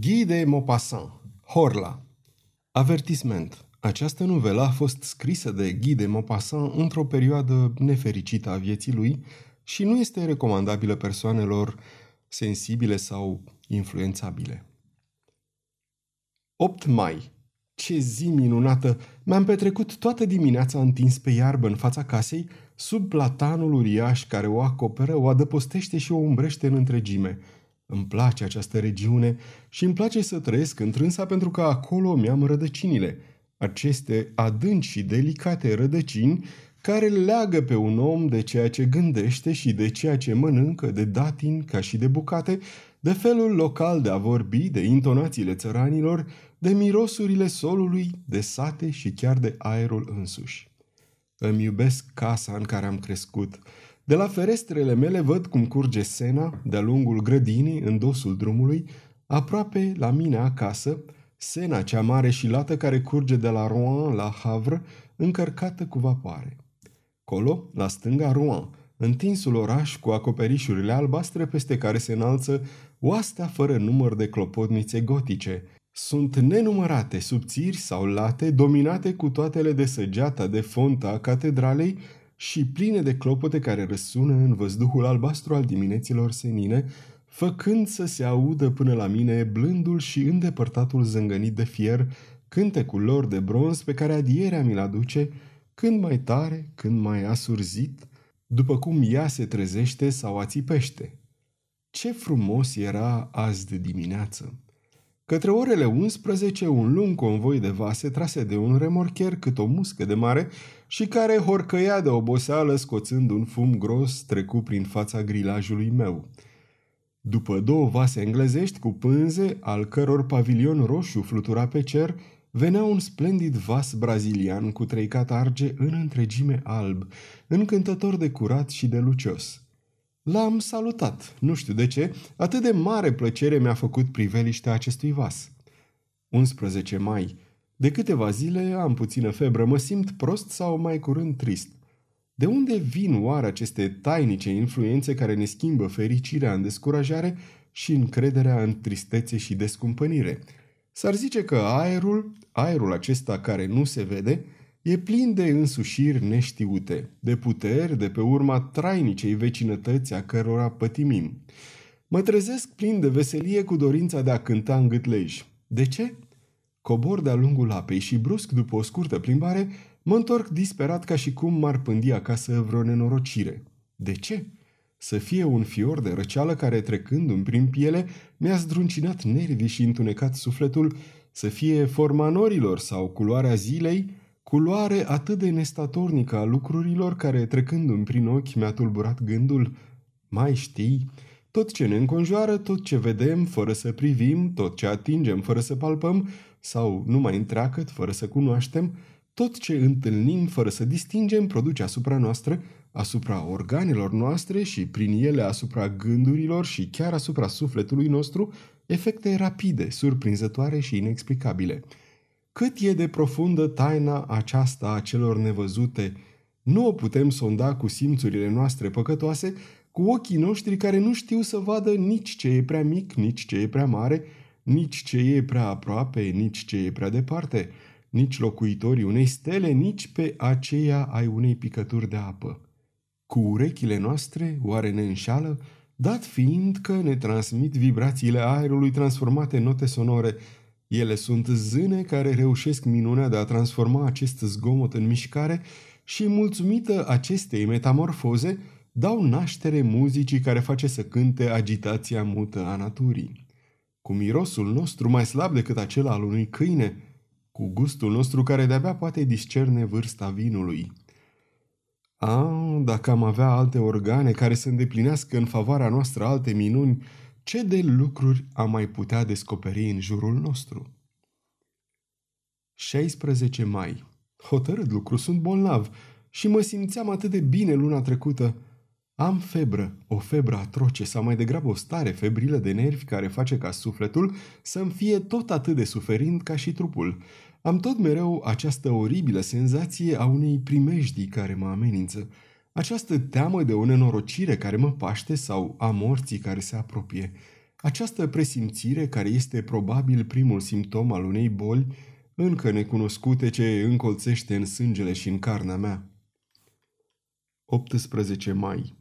Guy de Maupassant, Horla Avertisment. Această novelă a fost scrisă de Guy de Maupassant într-o perioadă nefericită a vieții lui și nu este recomandabilă persoanelor sensibile sau influențabile. 8 mai. Ce zi minunată! Mi-am petrecut toată dimineața întins pe iarbă în fața casei, sub platanul uriaș care o acoperă, o adăpostește și o umbrește în întregime – îmi place această regiune și îmi place să trăiesc întrânsa pentru că acolo mi-am rădăcinile. Aceste adânci și delicate rădăcini care leagă pe un om de ceea ce gândește și de ceea ce mănâncă, de datin ca și de bucate, de felul local de a vorbi, de intonațiile țăranilor, de mirosurile solului, de sate și chiar de aerul însuși. Îmi iubesc casa în care am crescut, de la ferestrele mele văd cum curge Sena de-a lungul grădinii în dosul drumului, aproape la mine acasă, Sena cea mare și lată care curge de la Rouen la Havre, încărcată cu vapoare. Colo, la stânga Rouen, întinsul oraș cu acoperișurile albastre peste care se înalță oastea fără număr de clopotnițe gotice. Sunt nenumărate subțiri sau late, dominate cu toatele de săgeata de fonta a catedralei, și pline de clopote care răsună în văzduhul albastru al dimineților senine, făcând să se audă până la mine blândul și îndepărtatul zângănit de fier, cântecul lor de bronz pe care adierea mi-l aduce, când mai tare, când mai asurzit, după cum ea se trezește sau ațipește. Ce frumos era azi de dimineață! Către orele 11, un lung convoi de vase trase de un remorcher cât o muscă de mare și care horcăia de oboseală scoțând un fum gros trecu prin fața grilajului meu. După două vase englezești cu pânze, al căror pavilion roșu flutura pe cer, venea un splendid vas brazilian cu trei catarge în întregime alb, încântător de curat și de lucios – L-am salutat, nu știu de ce, atât de mare plăcere mi-a făcut priveliștea acestui vas. 11 mai. De câteva zile am puțină febră, mă simt prost sau mai curând trist. De unde vin oare aceste tainice influențe care ne schimbă fericirea în descurajare și încrederea în tristețe și descumpănire? S-ar zice că aerul, aerul acesta care nu se vede, E plin de însușiri neștiute, de puteri de pe urma trainicei vecinătăți a cărora pătimim. Mă trezesc plin de veselie cu dorința de a cânta în gâtlej. De ce? Cobor de-a lungul apei și brusc, după o scurtă plimbare, mă întorc disperat ca și cum m-ar pândi acasă vreo nenorocire. De ce? Să fie un fior de răceală care, trecându-mi prin piele, mi-a zdruncinat nervii și întunecat sufletul, să fie forma norilor sau culoarea zilei, Culoare atât de nestatornică a lucrurilor care, trecându-mi prin ochi, mi-a tulburat gândul, mai știi, tot ce ne înconjoară, tot ce vedem fără să privim, tot ce atingem fără să palpăm, sau numai întreagăt fără să cunoaștem, tot ce întâlnim fără să distingem produce asupra noastră, asupra organelor noastre și prin ele asupra gândurilor și chiar asupra sufletului nostru, efecte rapide, surprinzătoare și inexplicabile – cât e de profundă taina aceasta a celor nevăzute, nu o putem sonda cu simțurile noastre păcătoase, cu ochii noștri care nu știu să vadă nici ce e prea mic, nici ce e prea mare, nici ce e prea aproape, nici ce e prea departe, nici locuitorii unei stele, nici pe aceea ai unei picături de apă. Cu urechile noastre, oare ne înșală, dat fiind că ne transmit vibrațiile aerului transformate în note sonore, ele sunt zâne care reușesc minunea de a transforma acest zgomot în mișcare și, mulțumită acestei metamorfoze, dau naștere muzicii care face să cânte agitația mută a naturii. Cu mirosul nostru mai slab decât acela al unui câine, cu gustul nostru care de-abia poate discerne vârsta vinului. A, dacă am avea alte organe care să îndeplinească în favoarea noastră alte minuni, ce de lucruri am mai putea descoperi în jurul nostru? 16 mai. Hotărât lucru, sunt bolnav și mă simțeam atât de bine luna trecută. Am febră, o febră atroce sau mai degrabă o stare febrilă de nervi care face ca sufletul să-mi fie tot atât de suferind ca și trupul. Am tot mereu această oribilă senzație a unei primejdii care mă amenință. Această teamă de o nenorocire care mă paște sau a morții care se apropie. Această presimțire, care este probabil primul simptom al unei boli încă necunoscute ce încolțește în sângele și în carnea mea. 18 mai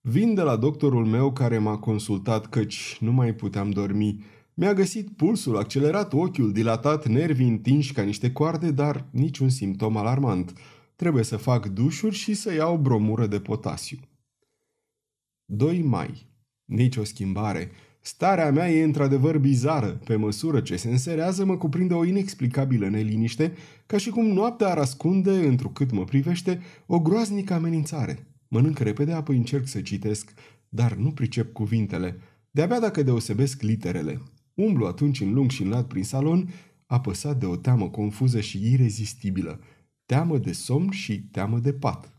Vin de la doctorul meu care m-a consultat căci nu mai puteam dormi. Mi-a găsit pulsul accelerat, ochiul dilatat, nervii întinși ca niște coarde, dar niciun simptom alarmant. Trebuie să fac dușuri și să iau bromură de potasiu. 2 mai. Nici o schimbare. Starea mea e într-adevăr bizară. Pe măsură ce se înserează, mă cuprinde o inexplicabilă neliniște, ca și cum noaptea ar ascunde, întrucât mă privește, o groaznică amenințare. Mănânc repede, apoi încerc să citesc, dar nu pricep cuvintele. De-abia dacă deosebesc literele. Umblu atunci în lung și în lat prin salon, apăsat de o teamă confuză și irezistibilă. Teamă de somn și teamă de pat.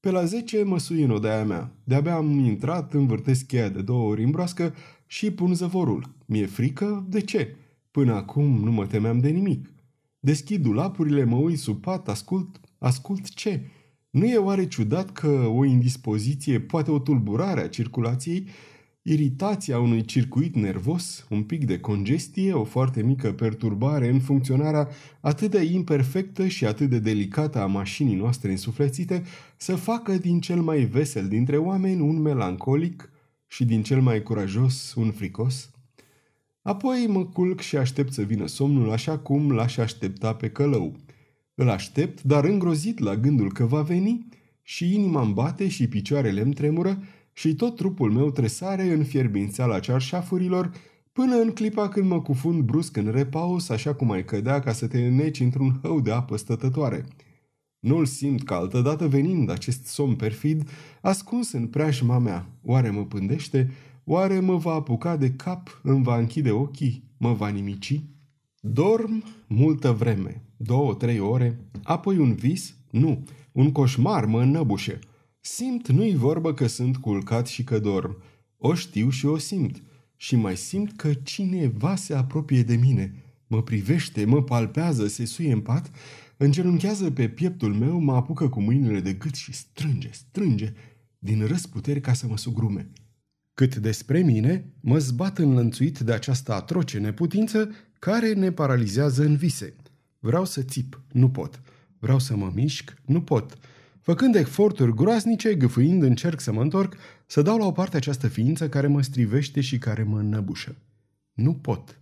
Pe la zece mă sui în odaia mea. De-abia am intrat, învârtesc cheia de două ori în broască și pun zăvorul. Mi-e frică? De ce? Până acum nu mă temeam de nimic. Deschid dulapurile, mă uit sub pat, ascult, ascult ce? Nu e oare ciudat că o indispoziție, poate o tulburare a circulației, iritația unui circuit nervos, un pic de congestie, o foarte mică perturbare în funcționarea atât de imperfectă și atât de delicată a mașinii noastre însuflețite, să facă din cel mai vesel dintre oameni un melancolic și din cel mai curajos un fricos? Apoi mă culc și aștept să vină somnul așa cum l-aș aștepta pe călău – îl aștept, dar îngrozit la gândul că va veni și inima îmi bate și picioarele îmi tremură și tot trupul meu tresare în fierbințeala cearșafurilor până în clipa când mă cufund brusc în repaus așa cum ai cădea ca să te înneci într-un hău de apă stătătoare. Nu-l simt că altădată venind acest somn perfid, ascuns în preajma mea. Oare mă pândește? Oare mă va apuca de cap? Îmi va închide ochii? Mă va nimici? Dorm multă vreme, două, trei ore, apoi un vis, nu, un coșmar mă înnăbușe. Simt, nu-i vorbă că sunt culcat și că dorm. O știu și o simt. Și mai simt că cineva se apropie de mine. Mă privește, mă palpează, se suie în pat, îngenunchează pe pieptul meu, mă apucă cu mâinile de gât și strânge, strânge, din răsputeri ca să mă sugrume. Cât despre mine, mă zbat înlănțuit de această atroce neputință care ne paralizează în vise. Vreau să țip, nu pot. Vreau să mă mișc, nu pot. Făcând eforturi groaznice, gâfâind, încerc să mă întorc, să dau la o parte această ființă care mă strivește și care mă înnăbușă. Nu pot.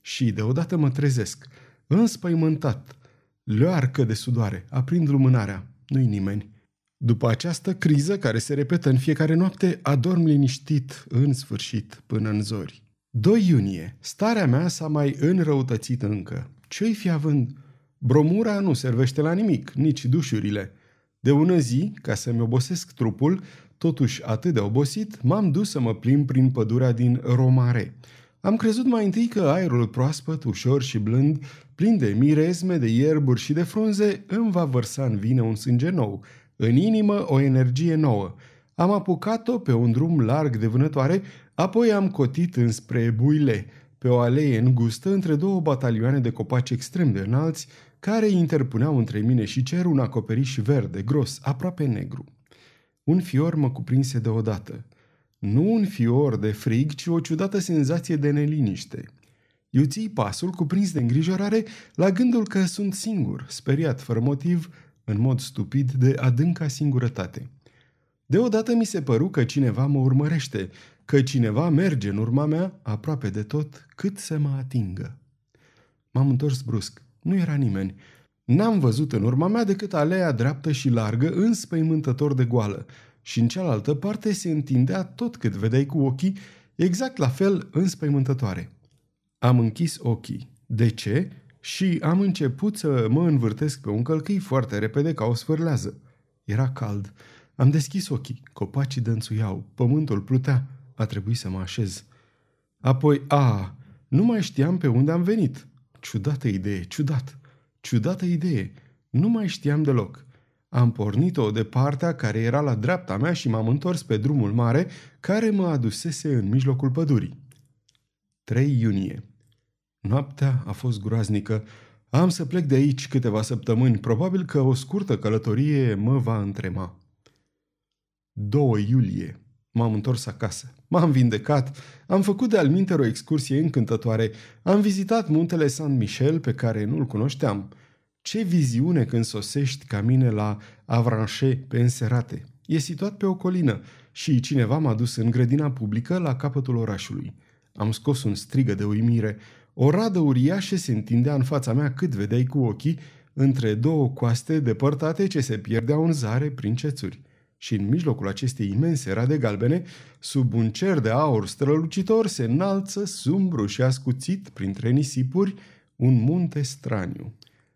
Și deodată mă trezesc, înspăimântat, leoarcă de sudoare, aprind lumânarea. Nu-i nimeni. După această criză care se repetă în fiecare noapte, adorm liniștit, în sfârșit, până în zori. 2 iunie. Starea mea s-a mai înrăutățit încă. Ce-i fi având? Bromura nu servește la nimic, nici dușurile. De ună zi, ca să-mi obosesc trupul, totuși atât de obosit, m-am dus să mă plimb prin pădurea din Romare. Am crezut mai întâi că aerul proaspăt, ușor și blând, plin de mirezme, de ierburi și de frunze, îmi va vărsa în vine un sânge nou, în inimă o energie nouă. Am apucat-o pe un drum larg de vânătoare, apoi am cotit înspre Buile, pe o alee îngustă între două batalioane de copaci extrem de înalți, care interpuneau între mine și cer un acoperiș verde, gros, aproape negru. Un fior mă cuprinse deodată. Nu un fior de frig, ci o ciudată senzație de neliniște. Eu ții pasul cuprins de îngrijorare la gândul că sunt singur, speriat fără motiv, în mod stupid, de adânca singurătate. Deodată mi se păru că cineva mă urmărește, că cineva merge în urma mea aproape de tot cât să mă atingă. M-am întors brusc. Nu era nimeni. N-am văzut în urma mea decât alea dreaptă și largă, înspăimântător de goală, și în cealaltă parte se întindea tot cât vedeai cu ochii, exact la fel înspăimântătoare. Am închis ochii. De ce? Și am început să mă învârtesc pe un călcâi foarte repede ca o sfârlează. Era cald. Am deschis ochii. Copacii dănțuiau. Pământul plutea. A trebuit să mă așez. Apoi, a, nu mai știam pe unde am venit. Ciudată idee, ciudat. Ciudată idee. Nu mai știam deloc. Am pornit-o de partea care era la dreapta mea și m-am întors pe drumul mare care mă adusese în mijlocul pădurii. 3 iunie. Noaptea a fost groaznică. Am să plec de aici câteva săptămâni. Probabil că o scurtă călătorie mă va întrema. 2 iulie. M-am întors acasă. M-am vindecat, am făcut de alminter o excursie încântătoare, am vizitat muntele San Michel pe care nu-l cunoșteam. Ce viziune când sosești ca mine la Avranche pe înserate. E situat pe o colină și cineva m-a dus în grădina publică la capătul orașului. Am scos un strigă de uimire. O radă uriașă se întindea în fața mea cât vedeai cu ochii, între două coaste depărtate ce se pierdeau în zare prin cețuri și în mijlocul acestei imense rade galbene, sub un cer de aur strălucitor, se înalță, sumbru și ascuțit printre nisipuri, un munte straniu.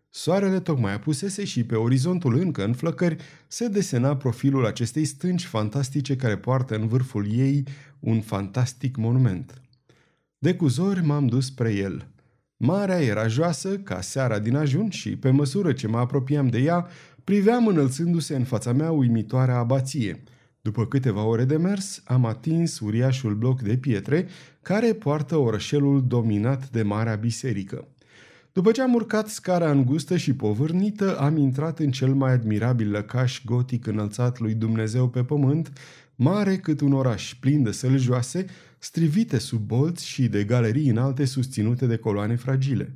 Soarele tocmai apusese și pe orizontul încă în flăcări se desena profilul acestei stânci fantastice care poartă în vârful ei un fantastic monument. De cuzori m-am dus spre el. Marea era joasă, ca seara din ajun și, pe măsură ce mă apropiam de ea, Priveam înălțându-se în fața mea uimitoarea abație. După câteva ore de mers, am atins uriașul bloc de pietre care poartă orășelul dominat de Marea Biserică. După ce am urcat scara îngustă și povârnită, am intrat în cel mai admirabil lăcaș gotic înălțat lui Dumnezeu pe pământ, mare cât un oraș, plin de săli joase, strivite sub bolți și de galerii înalte susținute de coloane fragile.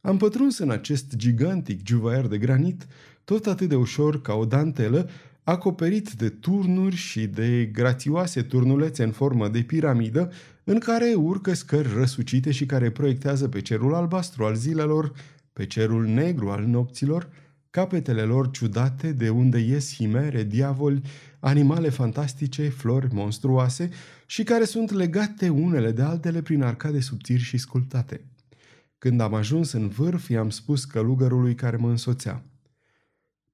Am pătruns în acest gigantic juvaier de granit tot atât de ușor ca o dantelă, acoperit de turnuri și de grațioase turnulețe în formă de piramidă, în care urcă scări răsucite și care proiectează pe cerul albastru al zilelor, pe cerul negru al nopților, capetele lor ciudate de unde ies himere, diavoli, animale fantastice, flori monstruoase și care sunt legate unele de altele prin arcade subțiri și sculptate. Când am ajuns în vârf, i-am spus călugărului care mă însoțea.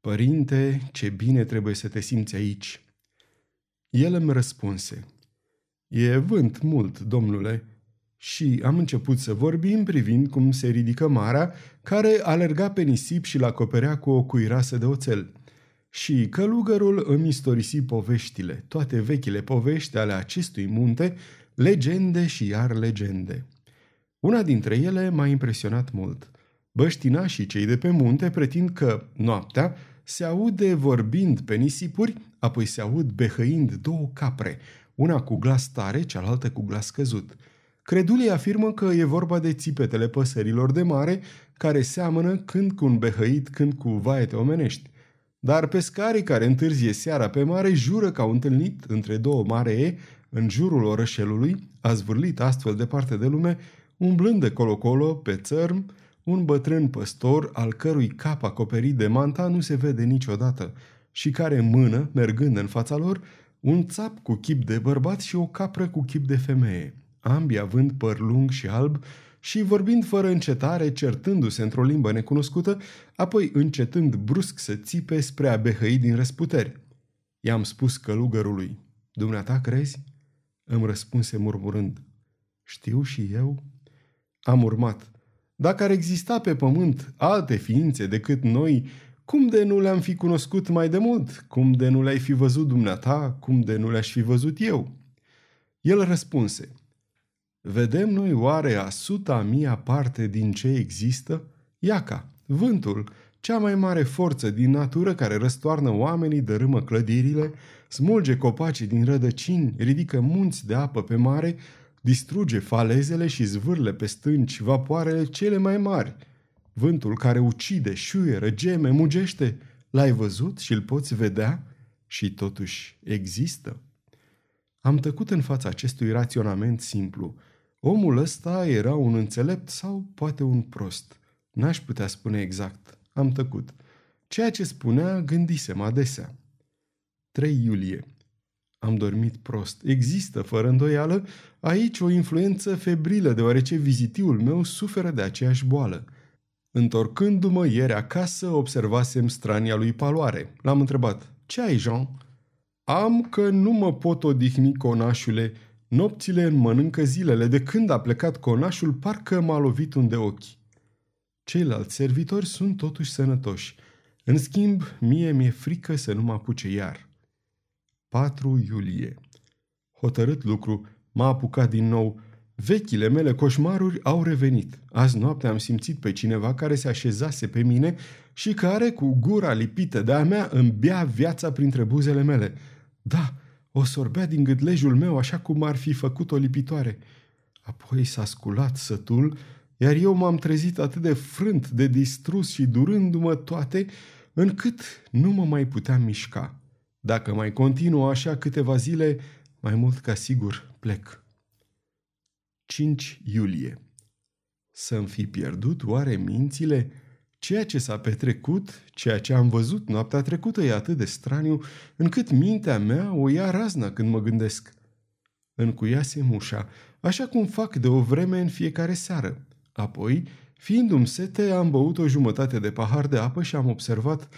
Părinte, ce bine trebuie să te simți aici. El îmi răspunse. E vânt mult, domnule. Și am început să vorbim privind cum se ridică marea, care alerga pe nisip și l-acoperea cu o cuirasă de oțel. Și călugărul îmi istorisi poveștile, toate vechile povești ale acestui munte, legende și iar legende. Una dintre ele m-a impresionat mult. Băștinașii cei de pe munte pretind că, noaptea, se aude vorbind pe nisipuri, apoi se aud behăind două capre, una cu glas tare, cealaltă cu glas căzut. Credulii afirmă că e vorba de țipetele păsărilor de mare, care seamănă când cu un behăit, când cu vaete omenești. Dar pescarii care întârzie seara pe mare jură că au întâlnit între două maree, în jurul orășelului, a zvârlit astfel departe de lume, umblând de colo-colo pe țărm, un bătrân păstor al cărui cap acoperit de manta nu se vede niciodată și care mână, mergând în fața lor, un țap cu chip de bărbat și o capră cu chip de femeie, ambii având păr lung și alb și vorbind fără încetare, certându-se într-o limbă necunoscută, apoi încetând brusc să țipe spre a behăi din răsputeri. I-am spus călugărului, Dumneata crezi? Îmi răspunse murmurând, Știu și eu? Am urmat. Dacă ar exista pe pământ alte ființe decât noi, cum de nu le-am fi cunoscut mai de mult? Cum de nu le-ai fi văzut dumneata? Cum de nu le-aș fi văzut eu? El răspunse, Vedem noi oare a suta mia parte din ce există? Iaca, vântul, cea mai mare forță din natură care răstoarnă oamenii, dărâmă clădirile, smulge copacii din rădăcini, ridică munți de apă pe mare, distruge falezele și zvârle pe stânci vapoarele cele mai mari. Vântul care ucide, șuieră, geme, mugește, l-ai văzut și îl poți vedea și totuși există. Am tăcut în fața acestui raționament simplu. Omul ăsta era un înțelept sau poate un prost. N-aș putea spune exact. Am tăcut. Ceea ce spunea gândisem adesea. 3 iulie am dormit prost. Există, fără îndoială, aici o influență febrilă, deoarece vizitiul meu suferă de aceeași boală. Întorcându-mă ieri acasă, observasem strania lui paloare. L-am întrebat, ce ai, Jean? Am că nu mă pot odihni, conașule. Nopțile îmi mănâncă zilele. De când a plecat conașul, parcă m-a lovit un de ochi. Ceilalți servitori sunt totuși sănătoși. În schimb, mie mi-e frică să nu mă apuce iar. 4 iulie. Hotărât lucru, m-a apucat din nou. Vechile mele coșmaruri au revenit. Azi noapte am simțit pe cineva care se așezase pe mine și care, cu gura lipită de-a mea, îmi bea viața printre buzele mele. Da, O sorbea din gâdlejul meu așa cum ar fi făcut o lipitoare. Apoi s-a sculat sătul, iar eu m-am trezit atât de frânt, de distrus și durându-mă toate, încât nu mă mai puteam mișca. Dacă mai continuă așa câteva zile, mai mult ca sigur plec. 5 iulie Să-mi fi pierdut oare mințile? Ceea ce s-a petrecut, ceea ce am văzut noaptea trecută e atât de straniu, încât mintea mea o ia razna când mă gândesc. Încuiasem ușa, așa cum fac de o vreme în fiecare seară. Apoi, fiindu-mi sete, am băut o jumătate de pahar de apă și am observat,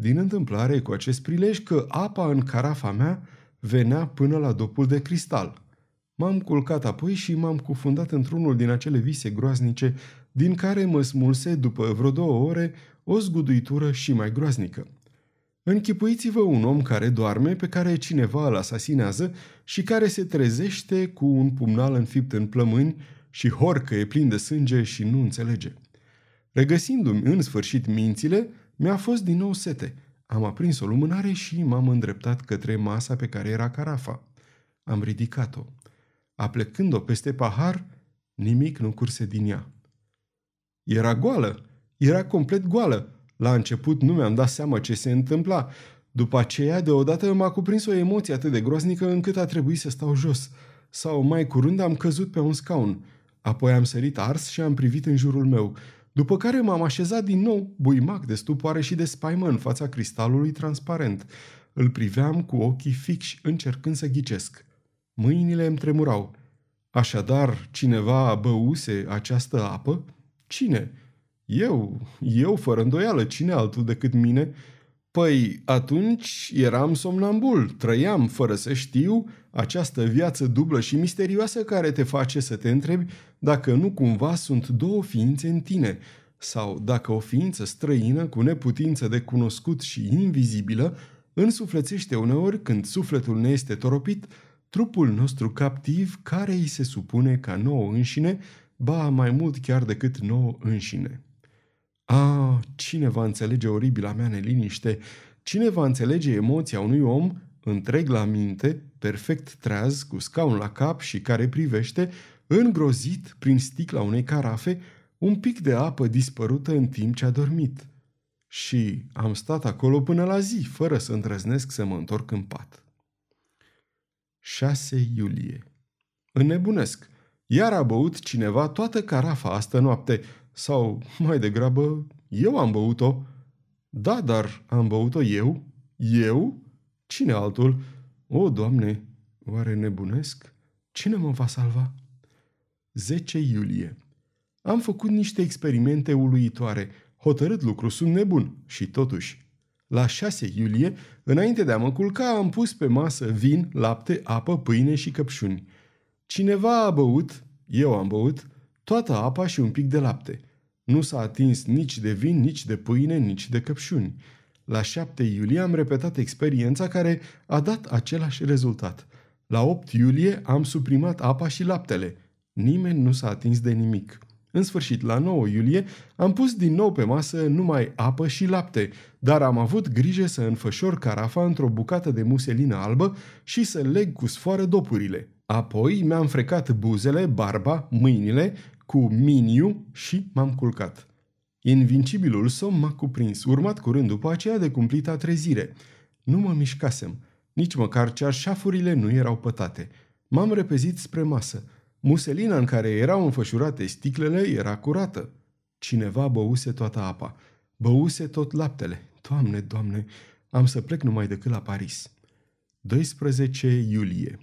din întâmplare cu acest prilej, că apa în carafa mea venea până la dopul de cristal. M-am culcat apoi și m-am cufundat într-unul din acele vise groaznice din care mă smulse după vreo două ore o zguduitură și mai groaznică. Închipuiți-vă un om care doarme, pe care cineva îl asasinează și care se trezește cu un pumnal înfipt în plămâni și horcă e plin de sânge și nu înțelege. Regăsindu-mi în sfârșit mințile, mi-a fost din nou sete. Am aprins o lumânare și m-am îndreptat către masa pe care era carafa. Am ridicat-o. Aplecând-o peste pahar, nimic nu curse din ea. Era goală, era complet goală. La început nu mi-am dat seama ce se întâmpla. După aceea, deodată m-a cuprins o emoție atât de groaznică încât a trebuit să stau jos. Sau mai curând am căzut pe un scaun. Apoi am sărit ars și am privit în jurul meu. După care m-am așezat din nou, buimac de stupoare și de spaimă în fața cristalului transparent. Îl priveam cu ochii fixi, încercând să ghicesc. Mâinile îmi tremurau. Așadar, cineva băuse această apă? Cine? Eu, eu fără îndoială, cine altul decât mine? Păi atunci eram somnambul, trăiam fără să știu această viață dublă și misterioasă care te face să te întrebi dacă nu cumva sunt două ființe în tine, sau dacă o ființă străină cu neputință de cunoscut și invizibilă însuflețește uneori când sufletul ne este toropit trupul nostru captiv care îi se supune ca nouă înșine, ba mai mult chiar decât nouă înșine. A, cine va înțelege oribila mea neliniște? Cine va înțelege emoția unui om întreg la minte, perfect treaz, cu scaun la cap și care privește, îngrozit prin sticla unei carafe, un pic de apă dispărută în timp ce a dormit. Și am stat acolo până la zi, fără să îndrăznesc să mă întorc în pat. 6 iulie Înnebunesc. Iar a băut cineva toată carafa asta noapte. Sau, mai degrabă, eu am băut-o. Da, dar am băut-o eu? Eu? Cine altul? O, Doamne, oare nebunesc? Cine mă va salva? 10 iulie Am făcut niște experimente uluitoare. Hotărât lucru, sunt nebun. Și totuși, la 6 iulie, înainte de a mă culca, am pus pe masă vin, lapte, apă, pâine și căpșuni. Cineva a băut, eu am băut, toată apa și un pic de lapte. Nu s-a atins nici de vin, nici de pâine, nici de căpșuni. La 7 iulie am repetat experiența care a dat același rezultat. La 8 iulie am suprimat apa și laptele. Nimeni nu s-a atins de nimic. În sfârșit, la 9 iulie, am pus din nou pe masă numai apă și lapte, dar am avut grijă să înfășor carafa într-o bucată de muselină albă și să leg cu sfoară dopurile. Apoi mi-am frecat buzele, barba, mâinile cu miniu și m-am culcat. Invincibilul somn m-a cuprins, urmat curând după aceea de cumplita trezire. Nu mă mișcasem, nici măcar cearșafurile nu erau pătate. M-am repezit spre masă. Muselina în care erau înfășurate sticlele era curată. Cineva băuse toată apa. Băuse tot laptele. Doamne, doamne, am să plec numai decât la Paris. 12 iulie.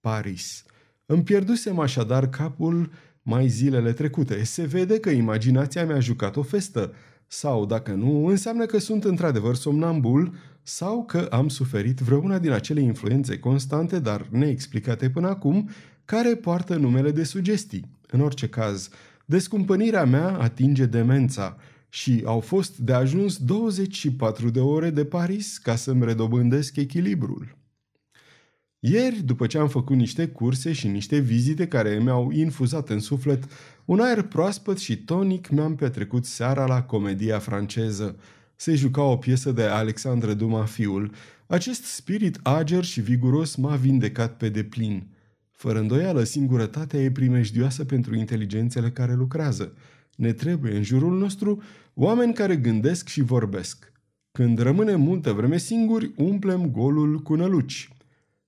Paris. Îmi pierdusem așadar capul mai zilele trecute. Se vede că imaginația mi-a jucat o festă. Sau, dacă nu, înseamnă că sunt într-adevăr somnambul sau că am suferit vreuna din acele influențe constante, dar neexplicate până acum, care poartă numele de sugestii. În orice caz, descumpănirea mea atinge demența și au fost de ajuns 24 de ore de Paris ca să-mi redobândesc echilibrul. Ieri, după ce am făcut niște curse și niște vizite care mi-au infuzat în suflet un aer proaspăt și tonic, mi-am petrecut seara la comedia franceză. se juca o piesă de Alexandre Duma fiul. Acest spirit ager și viguros m-a vindecat pe deplin. Fără îndoială, singurătatea e primejdioasă pentru inteligențele care lucrează. Ne trebuie în jurul nostru oameni care gândesc și vorbesc. Când rămânem multă vreme singuri, umplem golul cu năluci.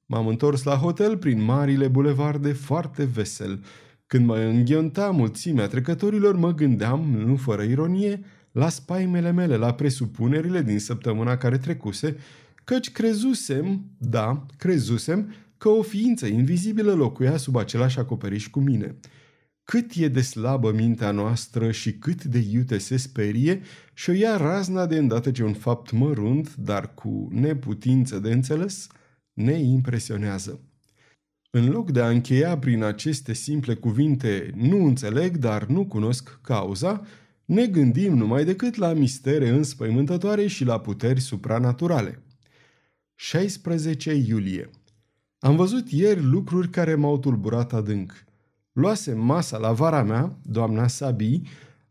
M-am întors la hotel prin marile bulevarde foarte vesel. Când mă înghionta mulțimea trecătorilor, mă gândeam, nu fără ironie, la spaimele mele, la presupunerile din săptămâna care trecuse, căci crezusem, da, crezusem, că o ființă invizibilă locuia sub același acoperiș cu mine. Cât e de slabă mintea noastră și cât de iute se sperie și o ia razna de îndată ce un fapt mărunt, dar cu neputință de înțeles, ne impresionează. În loc de a încheia prin aceste simple cuvinte nu înțeleg, dar nu cunosc cauza, ne gândim numai decât la mistere înspăimântătoare și la puteri supranaturale. 16 iulie Am văzut ieri lucruri care m-au tulburat adânc. Luase masa la vara mea, doamna Sabi,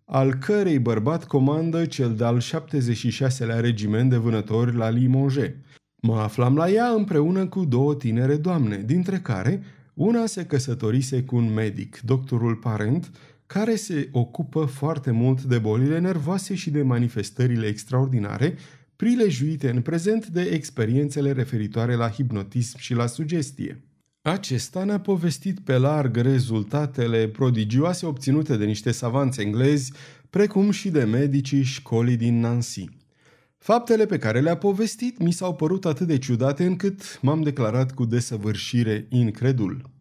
al cărei bărbat comandă cel de-al 76-lea regiment de vânători la Limoges. Mă aflam la ea împreună cu două tinere doamne, dintre care una se căsătorise cu un medic, doctorul Parent, care se ocupă foarte mult de bolile nervoase și de manifestările extraordinare, prilejuite în prezent de experiențele referitoare la hipnotism și la sugestie. Acesta ne-a povestit pe larg rezultatele prodigioase obținute de niște savanți englezi, precum și de medicii școlii din Nancy. Faptele pe care le-a povestit mi s-au părut atât de ciudate încât m-am declarat cu desăvârșire incredul.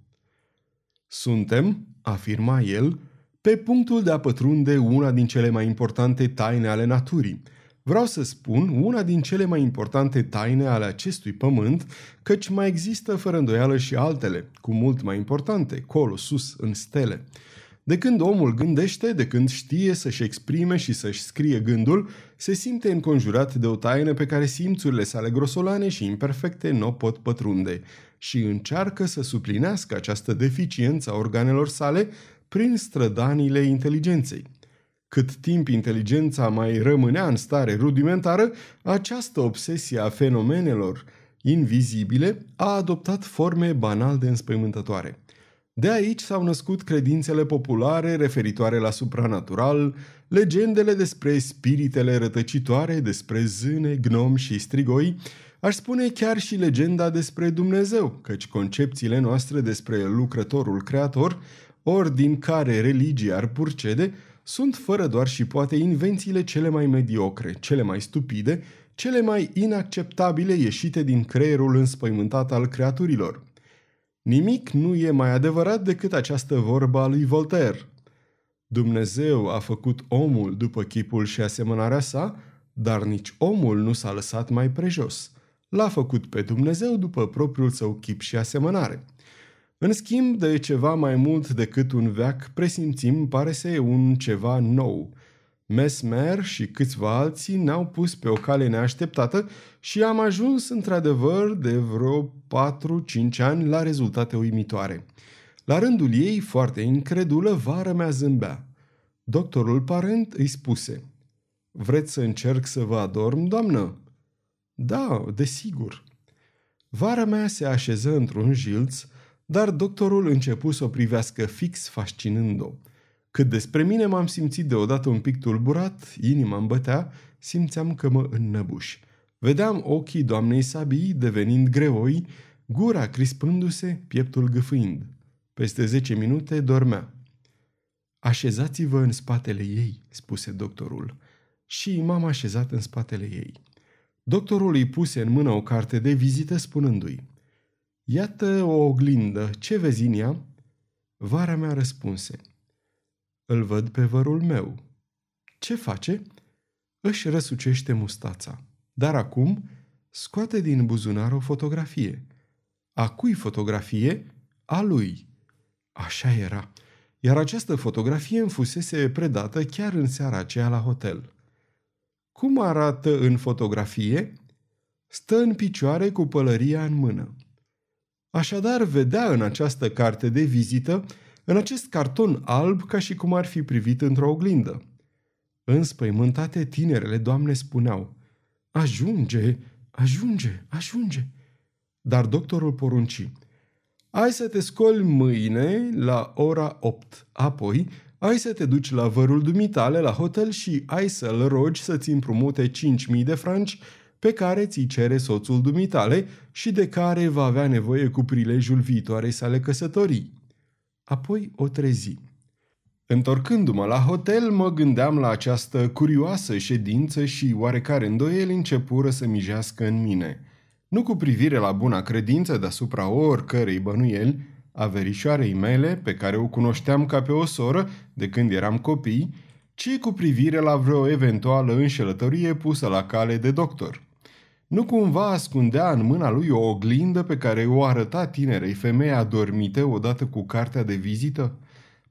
Suntem, afirma el, pe punctul de a pătrunde una din cele mai importante taine ale naturii. Vreau să spun una din cele mai importante taine ale acestui pământ, căci mai există fără îndoială și altele, cu mult mai importante, colo, sus, în stele. De când omul gândește, de când știe să-și exprime și să-și scrie gândul, se simte înconjurat de o taină pe care simțurile sale grosolane și imperfecte nu o pot pătrunde și încearcă să suplinească această deficiență a organelor sale prin strădanile inteligenței. Cât timp inteligența mai rămânea în stare rudimentară, această obsesie a fenomenelor invizibile a adoptat forme banal de înspăimântătoare. De aici s-au născut credințele populare referitoare la supranatural, legendele despre spiritele rătăcitoare, despre zâne, gnomi și strigoi, aș spune chiar și legenda despre Dumnezeu, căci concepțiile noastre despre lucrătorul creator ori din care religia ar purcede, sunt fără doar și poate invențiile cele mai mediocre, cele mai stupide, cele mai inacceptabile ieșite din creierul înspăimântat al creaturilor. Nimic nu e mai adevărat decât această vorbă a lui Voltaire. Dumnezeu a făcut omul după chipul și asemănarea sa, dar nici omul nu s-a lăsat mai prejos. L-a făcut pe Dumnezeu după propriul său chip și asemănare. În schimb de ceva mai mult decât un veac, presimțim pare să e un ceva nou. Mesmer și câțiva alții ne-au pus pe o cale neașteptată și am ajuns într-adevăr de vreo 4-5 ani la rezultate uimitoare. La rândul ei, foarte incredulă, vara mea zâmbea. Doctorul parent îi spuse, Vreți să încerc să vă adorm, doamnă?" Da, desigur." Vara mea se așeză într-un jilț, dar doctorul începu să o privească fix, fascinând-o. Cât despre mine m-am simțit deodată un pic tulburat, inima îmi bătea, simțeam că mă înnăbuș. Vedeam ochii doamnei Sabii devenind greoi, gura crispându-se, pieptul gâfâind. Peste zece minute dormea. Așezați-vă în spatele ei, spuse doctorul. Și m-am așezat în spatele ei. Doctorul îi puse în mână o carte de vizită spunându-i Iată o oglindă, ce vezi în ea? Vara mea răspunse. Îl văd pe vărul meu. Ce face? Își răsucește mustața. Dar acum scoate din buzunar o fotografie. A cui fotografie? A lui. Așa era. Iar această fotografie îmi fusese predată chiar în seara aceea la hotel. Cum arată în fotografie? Stă în picioare cu pălăria în mână. Așadar, vedea în această carte de vizită, în acest carton alb, ca și cum ar fi privit într-o oglindă. Înspăimântate, tinerele doamne spuneau, Ajunge, ajunge, ajunge. Dar doctorul porunci, ai să te scoli mâine la ora 8, apoi ai să te duci la vărul dumitale la hotel și ai să-l rogi să-ți împrumute 5.000 de franci pe care ți cere soțul dumitale și de care va avea nevoie cu prilejul viitoarei sale căsătorii. Apoi o trezi. Întorcându-mă la hotel, mă gândeam la această curioasă ședință și oarecare îndoieli începură să mijească în mine. Nu cu privire la buna credință deasupra oricărei bănuieli, a verișoarei mele, pe care o cunoșteam ca pe o soră de când eram copii, ci cu privire la vreo eventuală înșelătorie pusă la cale de doctor. Nu cumva ascundea în mâna lui o oglindă pe care o arăta tinerei femei adormite odată cu cartea de vizită?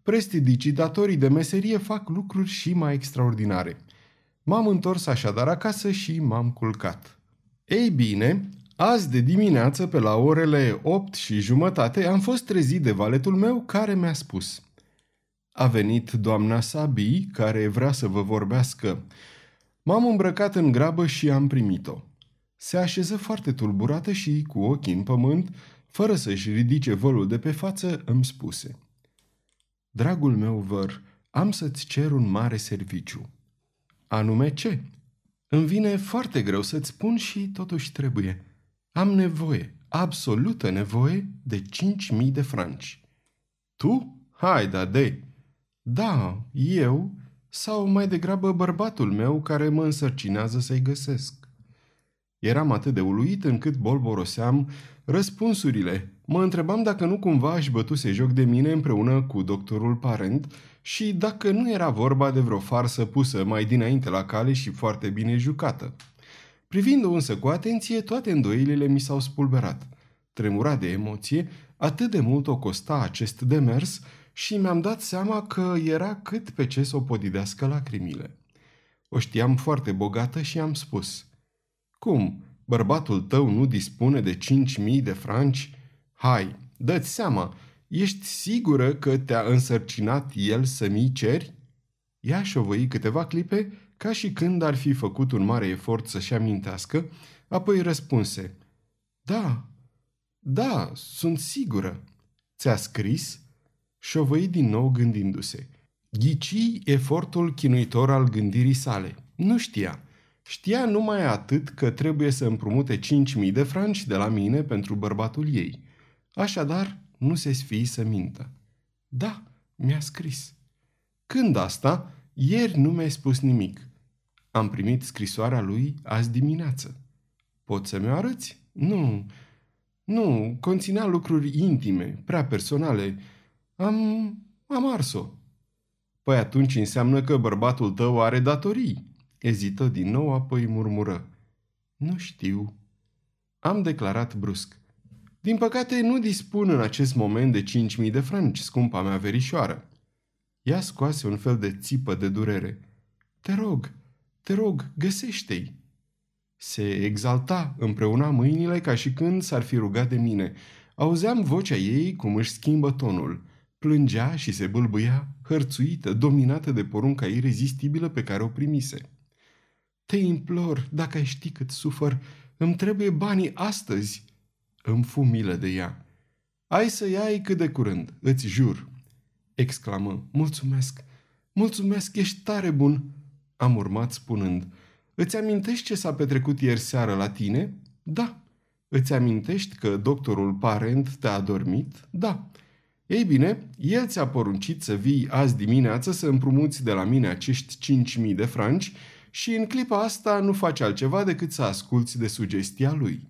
Prestidigitatorii de meserie fac lucruri și mai extraordinare. M-am întors așadar acasă și m-am culcat. Ei bine, azi de dimineață, pe la orele 8 și jumătate, am fost trezit de valetul meu care mi-a spus A venit doamna Sabi, care vrea să vă vorbească. M-am îmbrăcat în grabă și am primit-o. Se așeză foarte tulburată și, cu ochii în pământ, fără să-și ridice vălul de pe față, îmi spuse – Dragul meu văr, am să-ți cer un mare serviciu. Anume ce? Îmi vine foarte greu să-ți spun și totuși trebuie. Am nevoie, absolută nevoie, de cinci mii de franci. Tu? Hai, da, de. Da, eu sau mai degrabă bărbatul meu care mă însărcinează să-i găsesc. Eram atât de uluit încât bolboroseam răspunsurile. Mă întrebam dacă nu cumva își bătuse joc de mine împreună cu doctorul parent și dacă nu era vorba de vreo farsă pusă mai dinainte la cale și foarte bine jucată. Privind-o însă cu atenție, toate îndoielile mi s-au spulberat. Tremurat de emoție, atât de mult o costa acest demers și mi-am dat seama că era cât pe ce să o podidească lacrimile. O știam foarte bogată și am spus – cum, bărbatul tău nu dispune de cinci mii de franci? Hai, dă-ți seama, ești sigură că te-a însărcinat el să mi ceri? Ea șovăi câteva clipe, ca și când ar fi făcut un mare efort să-și amintească, apoi răspunse. Da, da, sunt sigură. Ți-a scris? Șovăi din nou gândindu-se. Ghici efortul chinuitor al gândirii sale. Nu știa. Știa numai atât că trebuie să împrumute 5.000 de franci de la mine pentru bărbatul ei. Așadar, nu se sfii să mintă. Da, mi-a scris. Când asta? Ieri nu mi-ai spus nimic. Am primit scrisoarea lui azi dimineață. Poți să mi-o arăți? Nu, nu, conținea lucruri intime, prea personale. Am, am ars-o. Păi atunci înseamnă că bărbatul tău are datorii. Ezită din nou, apoi murmură. Nu știu. Am declarat brusc. Din păcate, nu dispun în acest moment de cinci mii de franci, scumpa mea verișoară. Ea scoase un fel de țipă de durere. Te rog, te rog, găsește-i. Se exalta, împreuna mâinile ca și când s-ar fi rugat de mine. Auzeam vocea ei cum își schimbă tonul. Plângea și se bâlbâia, hărțuită, dominată de porunca irezistibilă pe care o primise. Te implor, dacă ai ști cât sufăr, îmi trebuie banii astăzi. Îmi fu milă de ea. Ai să iai cât de curând, îți jur. Exclamă, mulțumesc, mulțumesc, ești tare bun. Am urmat spunând, îți amintești ce s-a petrecut ieri seară la tine? Da. Îți amintești că doctorul parent te-a adormit? Da. Ei bine, el ți-a poruncit să vii azi dimineață să împrumuți de la mine acești 5.000 de franci și în clipa asta nu faci altceva decât să asculți de sugestia lui.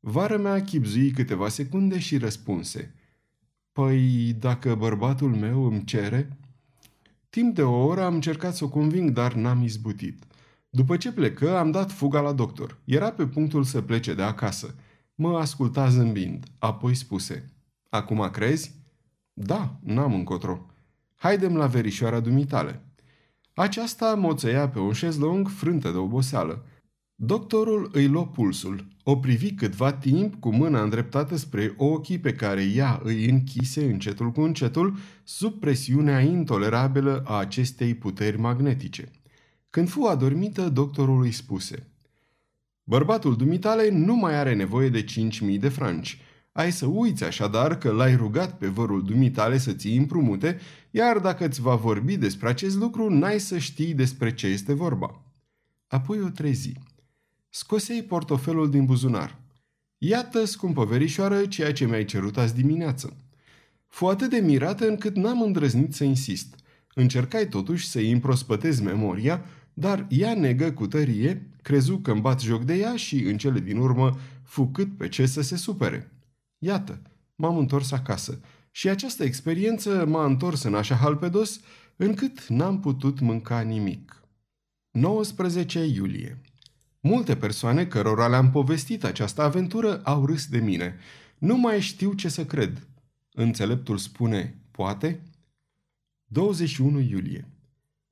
Vara mea chipzui câteva secunde și răspunse. Păi, dacă bărbatul meu îmi cere... Timp de o oră am încercat să o conving, dar n-am izbutit. După ce plecă, am dat fuga la doctor. Era pe punctul să plece de acasă. Mă asculta zâmbind, apoi spuse. Acum crezi? Da, n-am încotro. Haidem la verișoara dumitale. Aceasta moțăia pe un șezlong frântă de oboseală. Doctorul îi luă pulsul, o privi câtva timp cu mâna îndreptată spre ochii pe care ea îi închise încetul cu încetul sub presiunea intolerabilă a acestei puteri magnetice. Când fu adormită, doctorul îi spuse Bărbatul dumitale nu mai are nevoie de 5.000 de franci. Ai să uiți așadar că l-ai rugat pe vărul dumitale să ții împrumute, iar dacă îți va vorbi despre acest lucru, n-ai să știi despre ce este vorba. Apoi o trezi. Scosei portofelul din buzunar. Iată, scumpă verișoară, ceea ce mi-ai cerut azi dimineață. Fu atât de mirată încât n-am îndrăznit să insist. Încercai totuși să-i împrospătez memoria, dar ea negă cu tărie, crezu că îmi bat joc de ea și, în cele din urmă, fu cât pe ce să se supere. Iată, m-am întors acasă și această experiență m-a întors în așa halpedos încât n-am putut mânca nimic. 19 iulie Multe persoane cărora le-am povestit această aventură au râs de mine. Nu mai știu ce să cred. Înțeleptul spune, poate? 21 iulie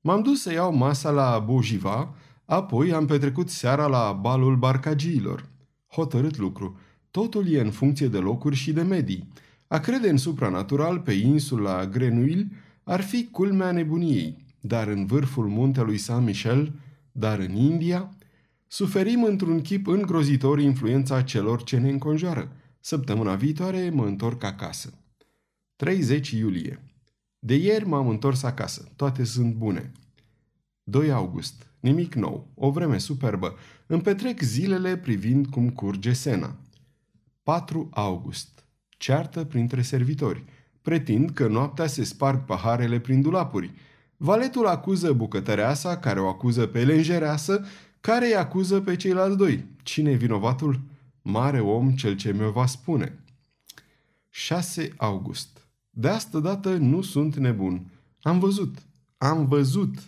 M-am dus să iau masa la Bojiva, apoi am petrecut seara la balul barcagiilor. Hotărât lucru. Totul e în funcție de locuri și de medii. A crede în supranatural pe insula Grenuil ar fi culmea nebuniei, dar în vârful muntelui Saint-Michel, dar în India, suferim într-un chip îngrozitor influența celor ce ne înconjoară. Săptămâna viitoare mă întorc acasă. 30 iulie. De ieri m-am întors acasă. Toate sunt bune. 2 august. Nimic nou. O vreme superbă. Îmi petrec zilele privind cum curge Sena. 4 august. Ceartă printre servitori. Pretind că noaptea se sparg paharele prin dulapuri. Valetul acuză bucătăreasa, care o acuză pe lenjereasă, care îi acuză pe ceilalți doi. Cine e vinovatul? Mare om cel ce mi-o va spune. 6 august. De asta dată nu sunt nebun. Am văzut, am văzut,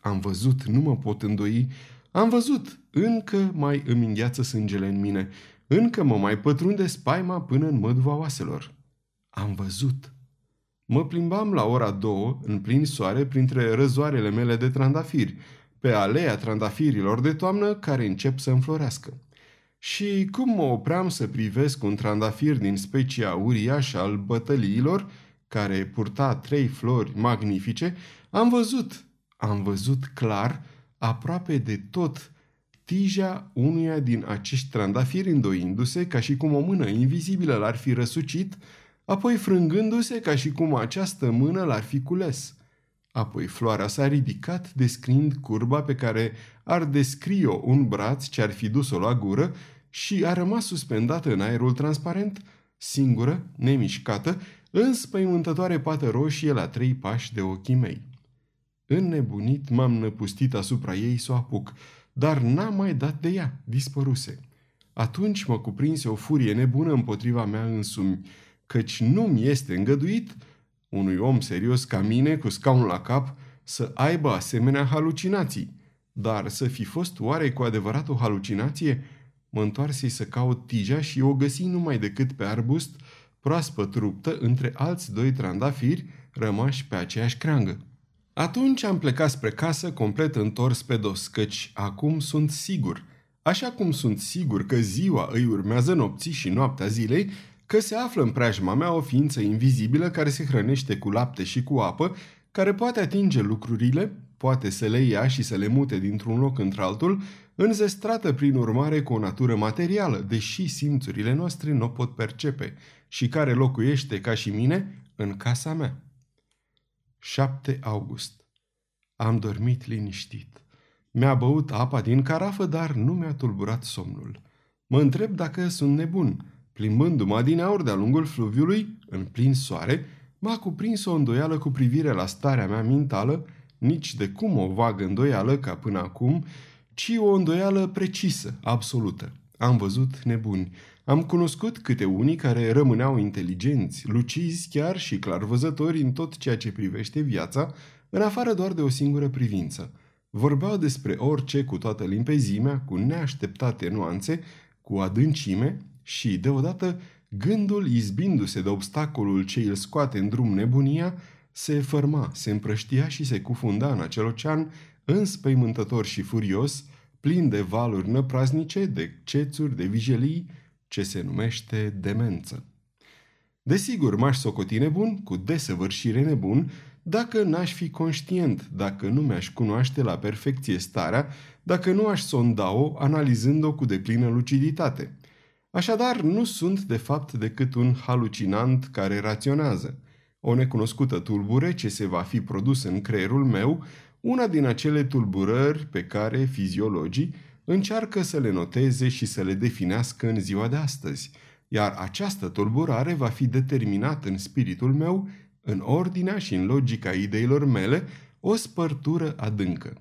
am văzut, nu mă pot îndoi. Am văzut, încă mai îmi îngheață sângele în mine. Încă mă mai pătrunde spaima până în măduva oaselor. Am văzut. Mă plimbam la ora două, în plin soare, printre răzoarele mele de trandafiri, pe aleea trandafirilor de toamnă care încep să înflorească. Și cum mă opream să privesc un trandafir din specia uriașă al bătăliilor, care purta trei flori magnifice, am văzut, am văzut clar, aproape de tot, tija unuia din acești trandafiri îndoindu-se ca și cum o mână invizibilă l-ar fi răsucit, apoi frângându-se ca și cum această mână l-ar fi cules. Apoi floarea s-a ridicat descriind curba pe care ar descrie-o un braț ce ar fi dus-o la gură și a rămas suspendată în aerul transparent, singură, nemișcată, înspăimântătoare pată roșie la trei pași de ochii mei. Înnebunit m-am năpustit asupra ei să o apuc, dar n-am mai dat de ea, dispăruse. Atunci mă cuprinse o furie nebună împotriva mea însumi, căci nu-mi este îngăduit unui om serios ca mine, cu scaunul la cap, să aibă asemenea halucinații. Dar să fi fost oare cu adevărat o halucinație? Mă întoarse să caut tija și o găsi numai decât pe arbust, proaspăt ruptă între alți doi trandafiri rămași pe aceeași creangă. Atunci am plecat spre casă complet întors pe dos, căci acum sunt sigur, așa cum sunt sigur că ziua îi urmează nopții și noaptea zilei, că se află în preajma mea o ființă invizibilă care se hrănește cu lapte și cu apă, care poate atinge lucrurile, poate să le ia și să le mute dintr-un loc într-altul, înzestrată prin urmare cu o natură materială, deși simțurile noastre nu o pot percepe, și care locuiește, ca și mine, în casa mea. 7 august. Am dormit liniștit. Mi-a băut apa din carafă, dar nu mi-a tulburat somnul. Mă întreb dacă sunt nebun. Plimbându-mă din aur de-a lungul fluviului, în plin soare, m-a cuprins o îndoială cu privire la starea mea mentală, nici de cum o vagă îndoială ca până acum, ci o îndoială precisă, absolută. Am văzut nebuni. Am cunoscut câte unii care rămâneau inteligenți, lucizi chiar și clarvăzători în tot ceea ce privește viața, în afară doar de o singură privință. Vorbeau despre orice cu toată limpezimea, cu neașteptate nuanțe, cu adâncime și, deodată, gândul, izbindu-se de obstacolul ce îl scoate în drum nebunia, se fărma, se împrăștia și se cufunda în acel ocean înspăimântător și furios, plin de valuri năpraznice, de cețuri, de vijelii, ce se numește demență. Desigur, m-aș socoti nebun, cu desăvârșire nebun, dacă n-aș fi conștient, dacă nu mi-aș cunoaște la perfecție starea, dacă nu aș sonda-o analizând-o cu deplină luciditate. Așadar, nu sunt de fapt decât un halucinant care raționează. O necunoscută tulbure ce se va fi produs în creierul meu, una din acele tulburări pe care fiziologii încearcă să le noteze și să le definească în ziua de astăzi, iar această tulburare va fi determinat în spiritul meu, în ordinea și în logica ideilor mele, o spărtură adâncă.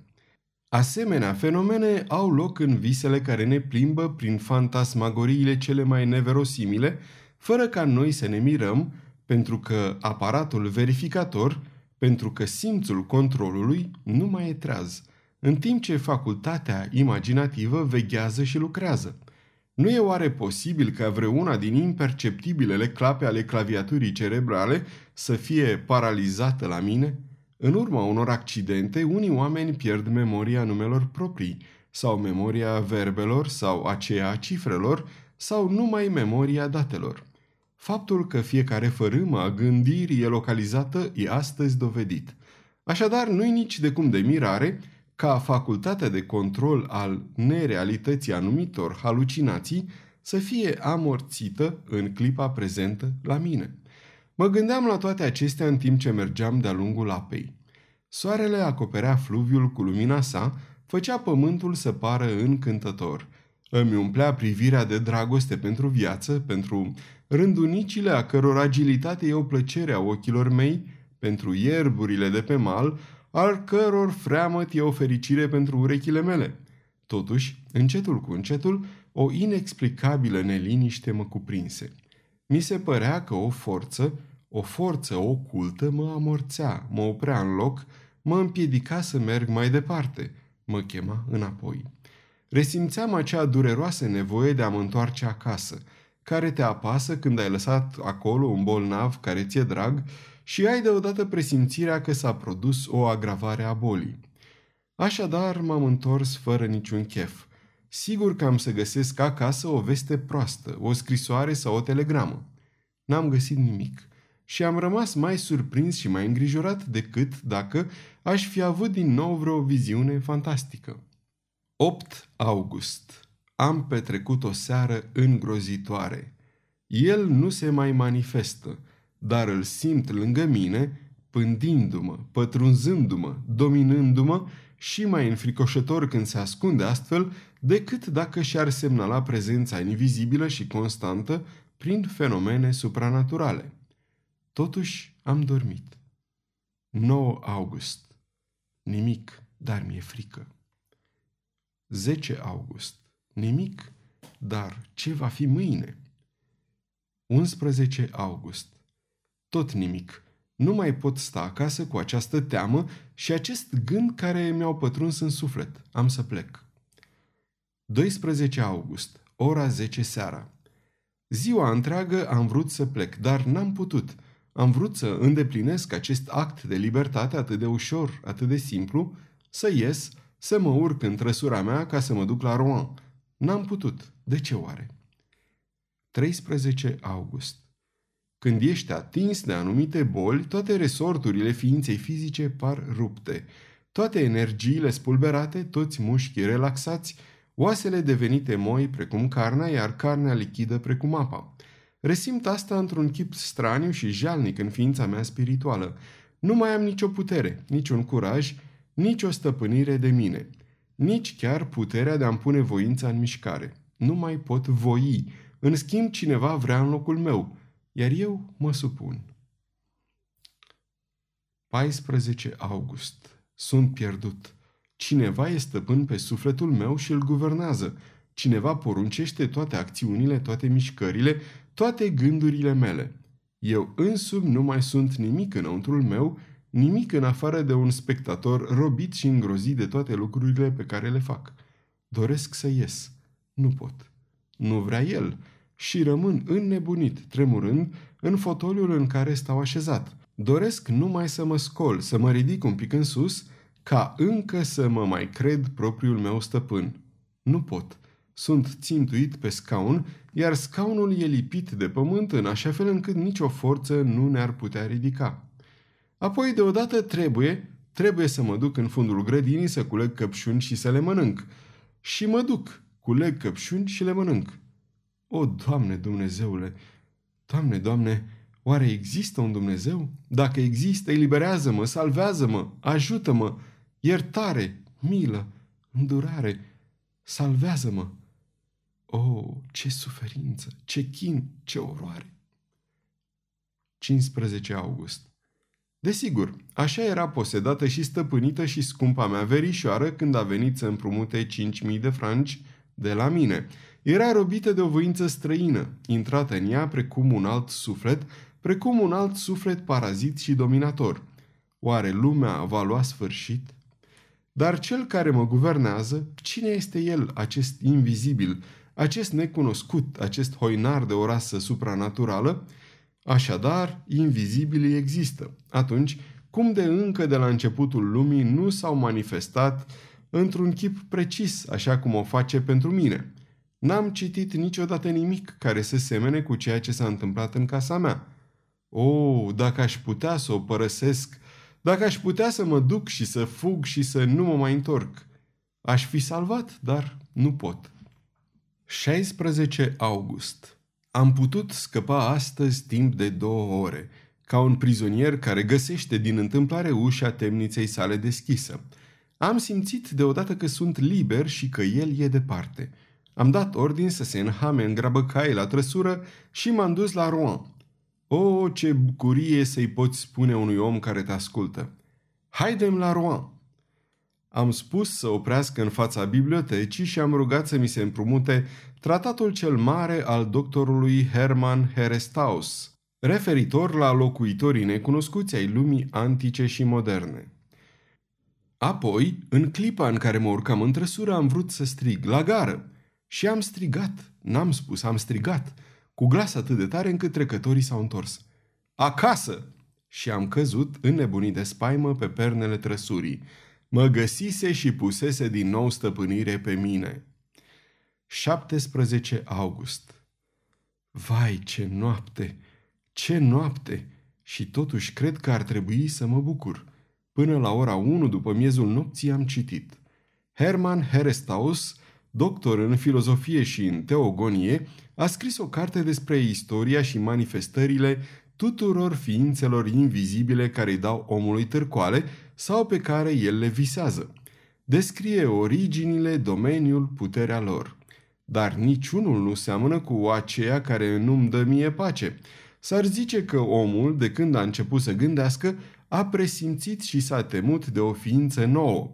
Asemenea fenomene au loc în visele care ne plimbă prin fantasmagoriile cele mai neverosimile, fără ca noi să ne mirăm, pentru că aparatul verificator, pentru că simțul controlului nu mai e treaz, în timp ce facultatea imaginativă veghează și lucrează. Nu e oare posibil ca vreuna din imperceptibilele clape ale claviaturii cerebrale să fie paralizată la mine? În urma unor accidente, unii oameni pierd memoria numelor proprii, sau memoria verbelor, sau aceea a cifrelor, sau numai memoria datelor. Faptul că fiecare fărâmă a gândirii e localizată e astăzi dovedit. Așadar, nu-i nici de cum de mirare ca facultatea de control al nerealității anumitor halucinații să fie amorțită în clipa prezentă la mine. Mă gândeam la toate acestea în timp ce mergeam de-a lungul apei. Soarele acoperea fluviul cu lumina sa, făcea pământul să pară încântător. Îmi umplea privirea de dragoste pentru viață, pentru rândunicile a căror agilitate e o plăcere a ochilor mei, pentru ierburile de pe mal, al căror freamăt e o fericire pentru urechile mele. Totuși, încetul cu încetul, o inexplicabilă neliniște mă cuprinse. Mi se părea că o forță, o forță ocultă mă amorțea, mă oprea în loc, mă împiedica să merg mai departe, mă chema înapoi. Resimțeam acea dureroasă nevoie de a mă întoarce acasă, care te apasă când ai lăsat acolo un bolnav care ți-e drag și ai deodată presimțirea că s-a produs o agravare a bolii. Așadar m-am întors fără niciun chef. Sigur că am să găsesc acasă o veste proastă, o scrisoare sau o telegramă. N-am găsit nimic și am rămas mai surprins și mai îngrijorat decât dacă aș fi avut din nou vreo viziune fantastică. 8 august. Am petrecut o seară îngrozitoare. El nu se mai manifestă, dar îl simt lângă mine, pândindu-mă, pătrunzându-mă, dominându-mă și mai înfricoșător când se ascunde astfel decât dacă și-ar semnala prezența invizibilă și constantă prin fenomene supranaturale. Totuși am dormit. 9 august. Nimic, dar mi-e frică. 10 august. Nimic, dar ce va fi mâine? 11 august. Tot nimic. Nu mai pot sta acasă cu această teamă și acest gând care mi-au pătruns în suflet. Am să plec. 12 august, ora 10 seara. Ziua întreagă am vrut să plec, dar n-am putut – am vrut să îndeplinesc acest act de libertate atât de ușor, atât de simplu, să ies, să mă urc în trăsura mea ca să mă duc la Rouen. N-am putut. De ce oare? 13 august. Când ești atins de anumite boli, toate resorturile ființei fizice par rupte. Toate energiile spulberate, toți mușchii relaxați, oasele devenite moi precum carnea, iar carnea lichidă precum apa. Resimt asta într-un chip straniu și jalnic în ființa mea spirituală. Nu mai am nicio putere, niciun curaj, nici o stăpânire de mine, nici chiar puterea de a-mi pune voința în mișcare. Nu mai pot voi. În schimb, cineva vrea în locul meu, iar eu mă supun. 14 august. Sunt pierdut. Cineva e stăpân pe sufletul meu și îl guvernează. Cineva poruncește toate acțiunile, toate mișcările, toate gândurile mele. Eu însumi nu mai sunt nimic înăuntrul meu, nimic în afară de un spectator robit și îngrozit de toate lucrurile pe care le fac. Doresc să ies. Nu pot. Nu vrea el. Și rămân înnebunit, tremurând, în fotoliul în care stau așezat. Doresc numai să mă scol, să mă ridic un pic în sus, ca încă să mă mai cred propriul meu stăpân. Nu pot. Sunt țintuit pe scaun, iar scaunul e lipit de pământ în așa fel încât nicio forță nu ne-ar putea ridica. Apoi deodată trebuie, trebuie să mă duc în fundul grădinii să culeg căpșuni și să le mănânc. Și mă duc, culeg căpșuni și le mănânc. O, Doamne Dumnezeule! Doamne, Doamne, oare există un Dumnezeu? Dacă există, eliberează-mă, salvează-mă, ajută-mă, iertare, milă, îndurare, salvează-mă. Oh, ce suferință, ce chin, ce oroare! 15 august Desigur, așa era posedată și stăpânită și scumpa mea verișoară când a venit să împrumute 5.000 de franci de la mine. Era robită de o voință străină, intrată în ea precum un alt suflet, precum un alt suflet parazit și dominator. Oare lumea va lua sfârșit? Dar cel care mă guvernează, cine este el, acest invizibil, acest necunoscut, acest hoinar de o rasă supranaturală? Așadar, invizibilii există. Atunci, cum de încă de la începutul lumii nu s-au manifestat într-un chip precis, așa cum o face pentru mine? N-am citit niciodată nimic care să semene cu ceea ce s-a întâmplat în casa mea. O, oh, dacă aș putea să o părăsesc, dacă aș putea să mă duc și să fug și să nu mă mai întorc. Aș fi salvat, dar nu pot. 16 august Am putut scăpa astăzi timp de două ore, ca un prizonier care găsește din întâmplare ușa temniței sale deschisă. Am simțit deodată că sunt liber și că el e departe. Am dat ordin să se înhame în grabă cai la trăsură și m-am dus la Rouen. O, ce bucurie să-i poți spune unui om care te ascultă. Haidem la Rouen. Am spus să oprească în fața bibliotecii și am rugat să mi se împrumute tratatul cel mare al doctorului Hermann Herestaus, referitor la locuitorii necunoscuți ai lumii antice și moderne. Apoi, în clipa în care mă urcam în trăsură, am vrut să strig, la gară. Și am strigat, n-am spus, am strigat, cu glas atât de tare încât trecătorii s-au întors. Acasă! Și am căzut, înnebunit de spaimă, pe pernele trăsurii. Mă găsise și pusese din nou stăpânire pe mine. 17 august Vai, ce noapte! Ce noapte! Și totuși cred că ar trebui să mă bucur. Până la ora 1 după miezul nopții am citit. Hermann Herestaus, doctor în filozofie și în teogonie, a scris o carte despre istoria și manifestările tuturor ființelor invizibile care îi dau omului târcoale sau pe care el le visează. Descrie originile, domeniul, puterea lor. Dar niciunul nu seamănă cu aceea care nu-mi dă mie pace. S-ar zice că omul, de când a început să gândească, a presimțit și s-a temut de o ființă nouă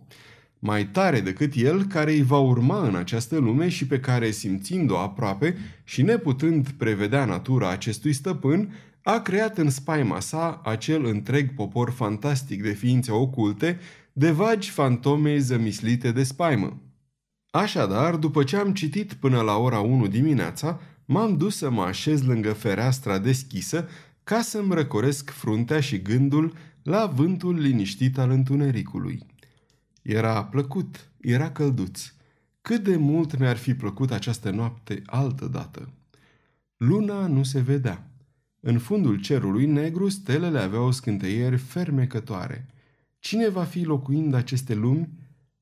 mai tare decât el care îi va urma în această lume și pe care, simțind-o aproape și neputând prevedea natura acestui stăpân, a creat în spaima sa acel întreg popor fantastic de ființe oculte, de vagi fantome zămislite de spaimă. Așadar, după ce am citit până la ora 1 dimineața, m-am dus să mă așez lângă fereastra deschisă ca să-mi răcoresc fruntea și gândul la vântul liniștit al întunericului. Era plăcut, era călduț. Cât de mult mi-ar fi plăcut această noapte altă dată. Luna nu se vedea. În fundul cerului negru, stelele aveau scânteieri fermecătoare. Cine va fi locuind aceste lumi?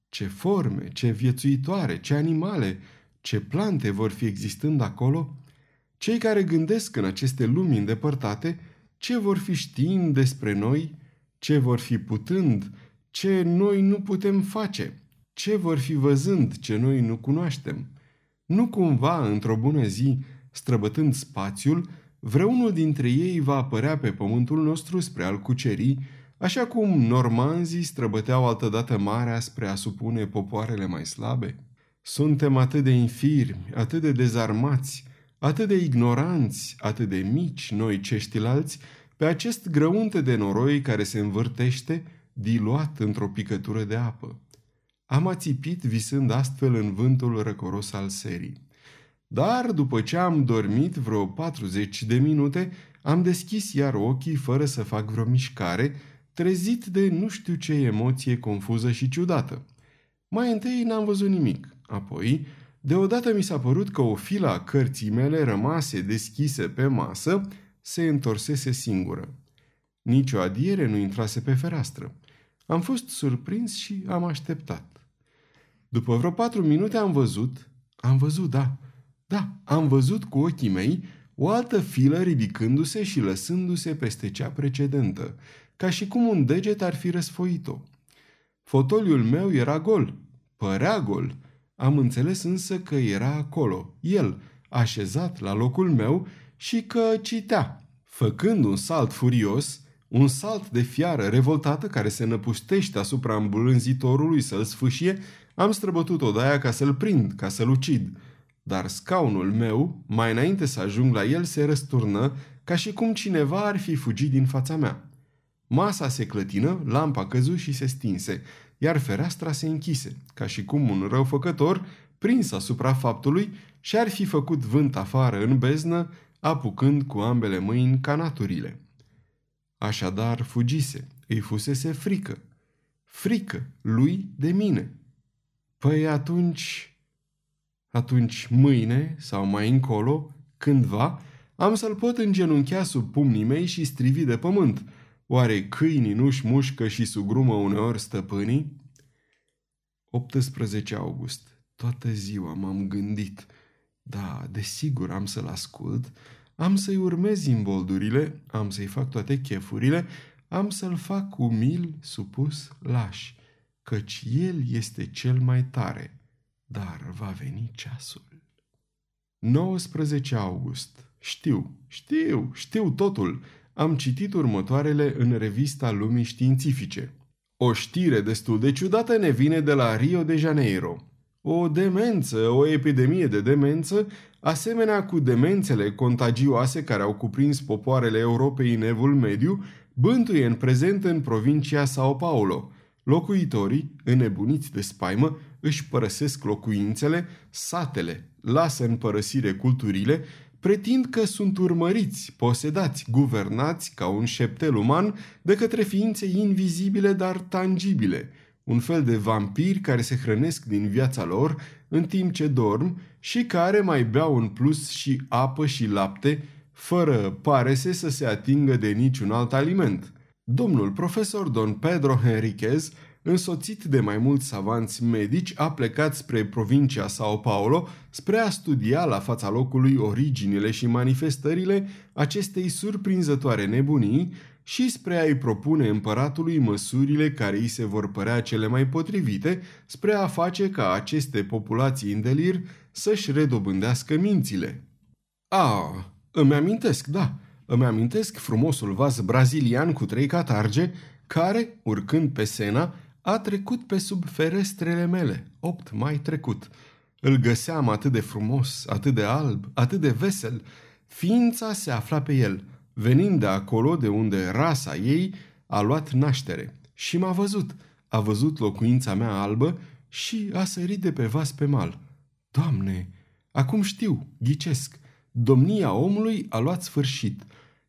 Ce forme, ce viețuitoare, ce animale, ce plante vor fi existând acolo? Cei care gândesc în aceste lumi îndepărtate, ce vor fi știind despre noi, ce vor fi putând ce noi nu putem face, ce vor fi văzând ce noi nu cunoaștem. Nu cumva, într-o bună zi, străbătând spațiul, vreunul dintre ei va apărea pe pământul nostru spre a-l cuceri, așa cum normanzii străbăteau altădată marea spre a supune popoarele mai slabe? Suntem atât de infirmi, atât de dezarmați, atât de ignoranți, atât de mici noi ceștilalți, pe acest grăunte de noroi care se învârtește diluat într-o picătură de apă. Am ațipit visând astfel în vântul răcoros al serii. Dar după ce am dormit vreo 40 de minute, am deschis iar ochii fără să fac vreo mișcare, trezit de nu știu ce emoție confuză și ciudată. Mai întâi n-am văzut nimic, apoi deodată mi s-a părut că o filă a cărții mele rămase deschise pe masă se întorsese singură. Nici o adiere nu intrase pe fereastră. Am fost surprins și am așteptat. După vreo patru minute am văzut, am văzut, da, da, am văzut cu ochii mei o altă filă ridicându-se și lăsându-se peste cea precedentă, ca și cum un deget ar fi răsfoit-o. Fotoliul meu era gol, părea gol. Am înțeles însă că era acolo, el, așezat la locul meu și că citea. Făcând un salt furios, un salt de fiară revoltată care se năpustește asupra îmbulânzitorului să-l sfâșie, am străbătut odaia ca să-l prind, ca să-l ucid. Dar scaunul meu, mai înainte să ajung la el, se răsturnă ca și cum cineva ar fi fugit din fața mea. Masa se clătină, lampa căzu și se stinse, iar fereastra se închise, ca și cum un răufăcător, prins asupra faptului, și-ar fi făcut vânt afară în beznă, apucând cu ambele mâini canaturile. Așadar fugise, îi fusese frică. Frică lui de mine. Păi atunci, atunci mâine sau mai încolo, cândva, am să-l pot îngenunchea sub pumnii mei și strivi de pământ. Oare câinii nu-și mușcă și sugrumă uneori stăpânii? 18 august. Toată ziua m-am gândit. Da, desigur am să-l ascult, am să-i urmez imboldurile, am să-i fac toate chefurile, am să-l fac umil, supus, laș, căci el este cel mai tare, dar va veni ceasul. 19 august. Știu, știu, știu totul. Am citit următoarele în revista Lumii Științifice. O știre destul de ciudată ne vine de la Rio de Janeiro. O demență, o epidemie de demență, asemenea cu demențele contagioase care au cuprins popoarele Europei în evul mediu, bântuie în prezent în provincia Sao Paulo. Locuitorii, înnebuniți de spaimă, își părăsesc locuințele, satele, lasă în părăsire culturile, pretind că sunt urmăriți, posedați, guvernați ca un șeptel uman de către ființe invizibile, dar tangibile – un fel de vampiri care se hrănesc din viața lor în timp ce dorm și care mai beau în plus și apă și lapte, fără parese să se atingă de niciun alt aliment. Domnul profesor Don Pedro Henriquez, însoțit de mai mulți savanți medici, a plecat spre provincia Sao Paulo spre a studia la fața locului originile și manifestările acestei surprinzătoare nebunii, și spre a-i propune împăratului măsurile care îi se vor părea cele mai potrivite spre a face ca aceste populații în delir să-și redobândească mințile. A, îmi amintesc, da, îmi amintesc frumosul vas brazilian cu trei catarge, care, urcând pe Sena, a trecut pe sub ferestrele mele, opt mai trecut. Îl găseam atât de frumos, atât de alb, atât de vesel. Ființa se afla pe el – venind de acolo de unde rasa ei a luat naștere. Și m-a văzut, a văzut locuința mea albă și a sărit de pe vas pe mal. Doamne, acum știu, ghicesc, domnia omului a luat sfârșit.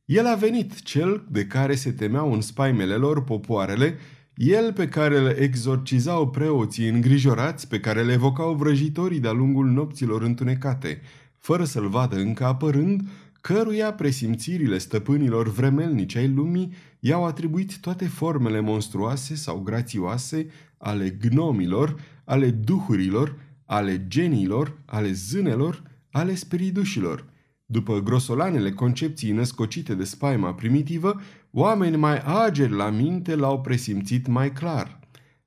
El a venit, cel de care se temeau în spaimele lor popoarele, el pe care le exorcizau preoții îngrijorați, pe care le evocau vrăjitorii de-a lungul nopților întunecate, fără să-l vadă încă apărând, căruia presimțirile stăpânilor vremelnici ai lumii i-au atribuit toate formele monstruoase sau grațioase ale gnomilor, ale duhurilor, ale geniilor, ale zânelor, ale spiridușilor. După grosolanele concepții născocite de spaima primitivă, oameni mai ageri la minte l-au presimțit mai clar.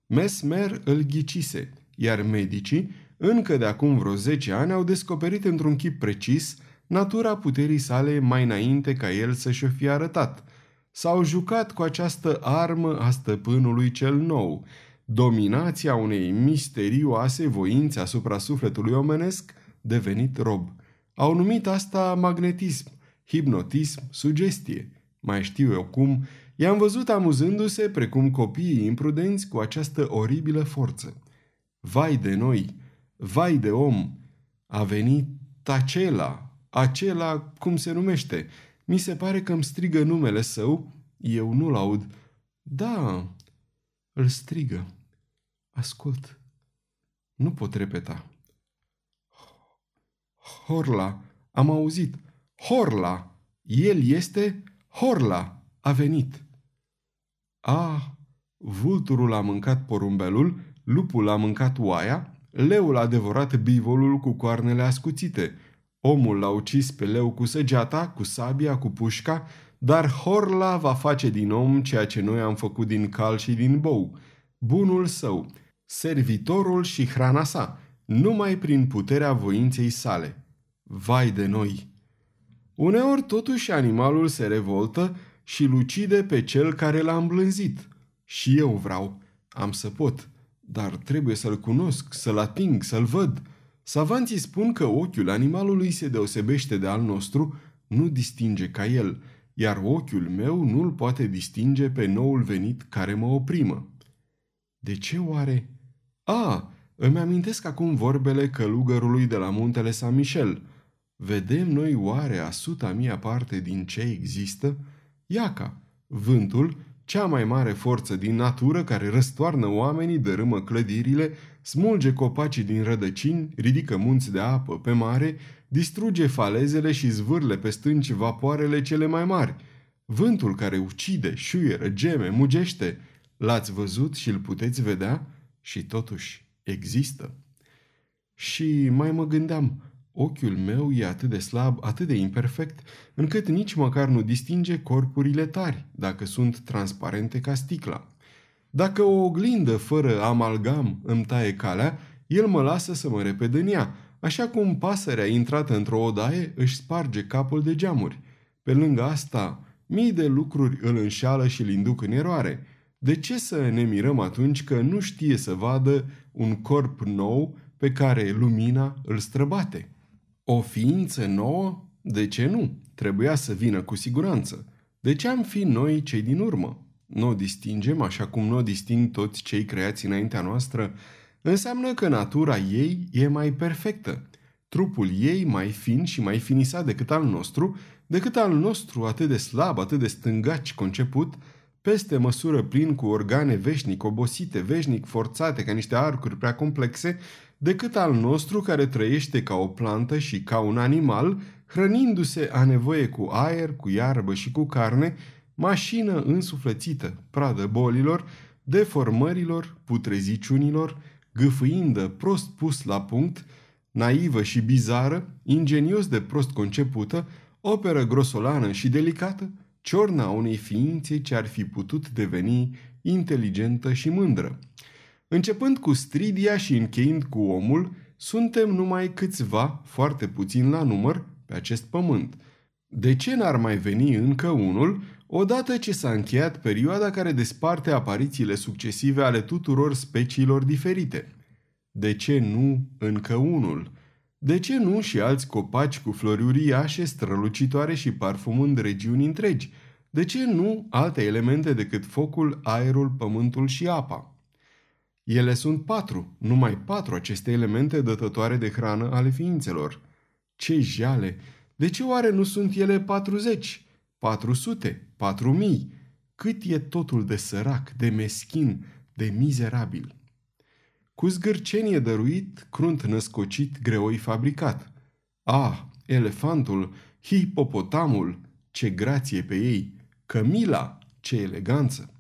Mesmer îl ghicise, iar medicii, încă de acum vreo 10 ani, au descoperit într-un chip precis – natura puterii sale mai înainte ca el să și-o fie arătat. S-au jucat cu această armă a stăpânului cel nou, dominația unei misterioase voințe asupra sufletului omenesc devenit rob. Au numit asta magnetism, hipnotism, sugestie. Mai știu eu cum, i-am văzut amuzându-se precum copiii imprudenți cu această oribilă forță. Vai de noi, vai de om, a venit acela, acela cum se numește. Mi se pare că îmi strigă numele său, eu nu-l aud. Da, îl strigă. Ascult. Nu pot repeta. Horla, am auzit. Horla! El este Horla! A venit! Ah, vulturul a mâncat porumbelul, lupul a mâncat oaia, leul a devorat bivolul cu coarnele ascuțite, omul l-a ucis pe leu cu săgeata, cu sabia, cu pușca, dar Horla va face din om ceea ce noi am făcut din cal și din bou, bunul său, servitorul și hrana sa, numai prin puterea voinței sale. Vai de noi! Uneori totuși animalul se revoltă și lucide pe cel care l-a îmblânzit. Și eu vreau, am să pot, dar trebuie să-l cunosc, să-l ating, să-l văd. Savanții spun că ochiul animalului se deosebește de al nostru, nu distinge ca el, iar ochiul meu nu-l poate distinge pe noul venit care mă oprimă. De ce oare? A, îmi amintesc acum vorbele călugărului de la muntele San Michel. Vedem noi oare a suta mia parte din ce există? Iaca, vântul, cea mai mare forță din natură care răstoarnă oamenii, dărâmă clădirile, smulge copacii din rădăcini, ridică munți de apă pe mare, distruge falezele și zvârle pe stânci vapoarele cele mai mari. Vântul care ucide, șuieră, geme, mugește, l-ați văzut și îl puteți vedea și totuși există. Și mai mă gândeam, ochiul meu e atât de slab, atât de imperfect, încât nici măcar nu distinge corpurile tari, dacă sunt transparente ca sticla. Dacă o oglindă fără amalgam îmi taie calea, el mă lasă să mă reped în ea, așa cum pasărea intrată într-o odaie își sparge capul de geamuri. Pe lângă asta, mii de lucruri îl înșală și îl induc în eroare. De ce să ne mirăm atunci că nu știe să vadă un corp nou pe care lumina îl străbate? O ființă nouă? De ce nu? Trebuia să vină cu siguranță. De ce am fi noi cei din urmă? Nu o distingem așa cum nu o disting toți cei creați înaintea noastră? Înseamnă că natura ei e mai perfectă. Trupul ei mai fin și mai finisat decât al nostru, decât al nostru atât de slab, atât de stângaci conceput, peste măsură plin cu organe veșnic obosite, veșnic forțate ca niște arcuri prea complexe, decât al nostru care trăiește ca o plantă și ca un animal, hrănindu-se a nevoie cu aer, cu iarbă și cu carne, mașină însuflețită, pradă bolilor, deformărilor, putreziciunilor, gâfâindă, prost pus la punct, naivă și bizară, ingenios de prost concepută, operă grosolană și delicată, ciorna unei ființe ce ar fi putut deveni inteligentă și mândră. Începând cu Stridia și încheind cu omul, suntem numai câțiva, foarte puțin la număr, pe acest pământ. De ce n-ar mai veni încă unul, odată ce s-a încheiat perioada care desparte aparițiile succesive ale tuturor speciilor diferite? De ce nu încă unul? De ce nu și alți copaci cu flori uriașe, strălucitoare și parfumând regiuni întregi? De ce nu alte elemente decât focul, aerul, pământul și apa? Ele sunt patru, numai patru aceste elemente dătătoare de hrană ale ființelor. Ce jale! De ce oare nu sunt ele patruzeci, patru sute, patru mii? Cât e totul de sărac, de meschin, de mizerabil? Cu zgârcenie dăruit, crunt născocit, greoi fabricat. Ah, elefantul, hipopotamul, ce grație pe ei! Cămila, ce eleganță!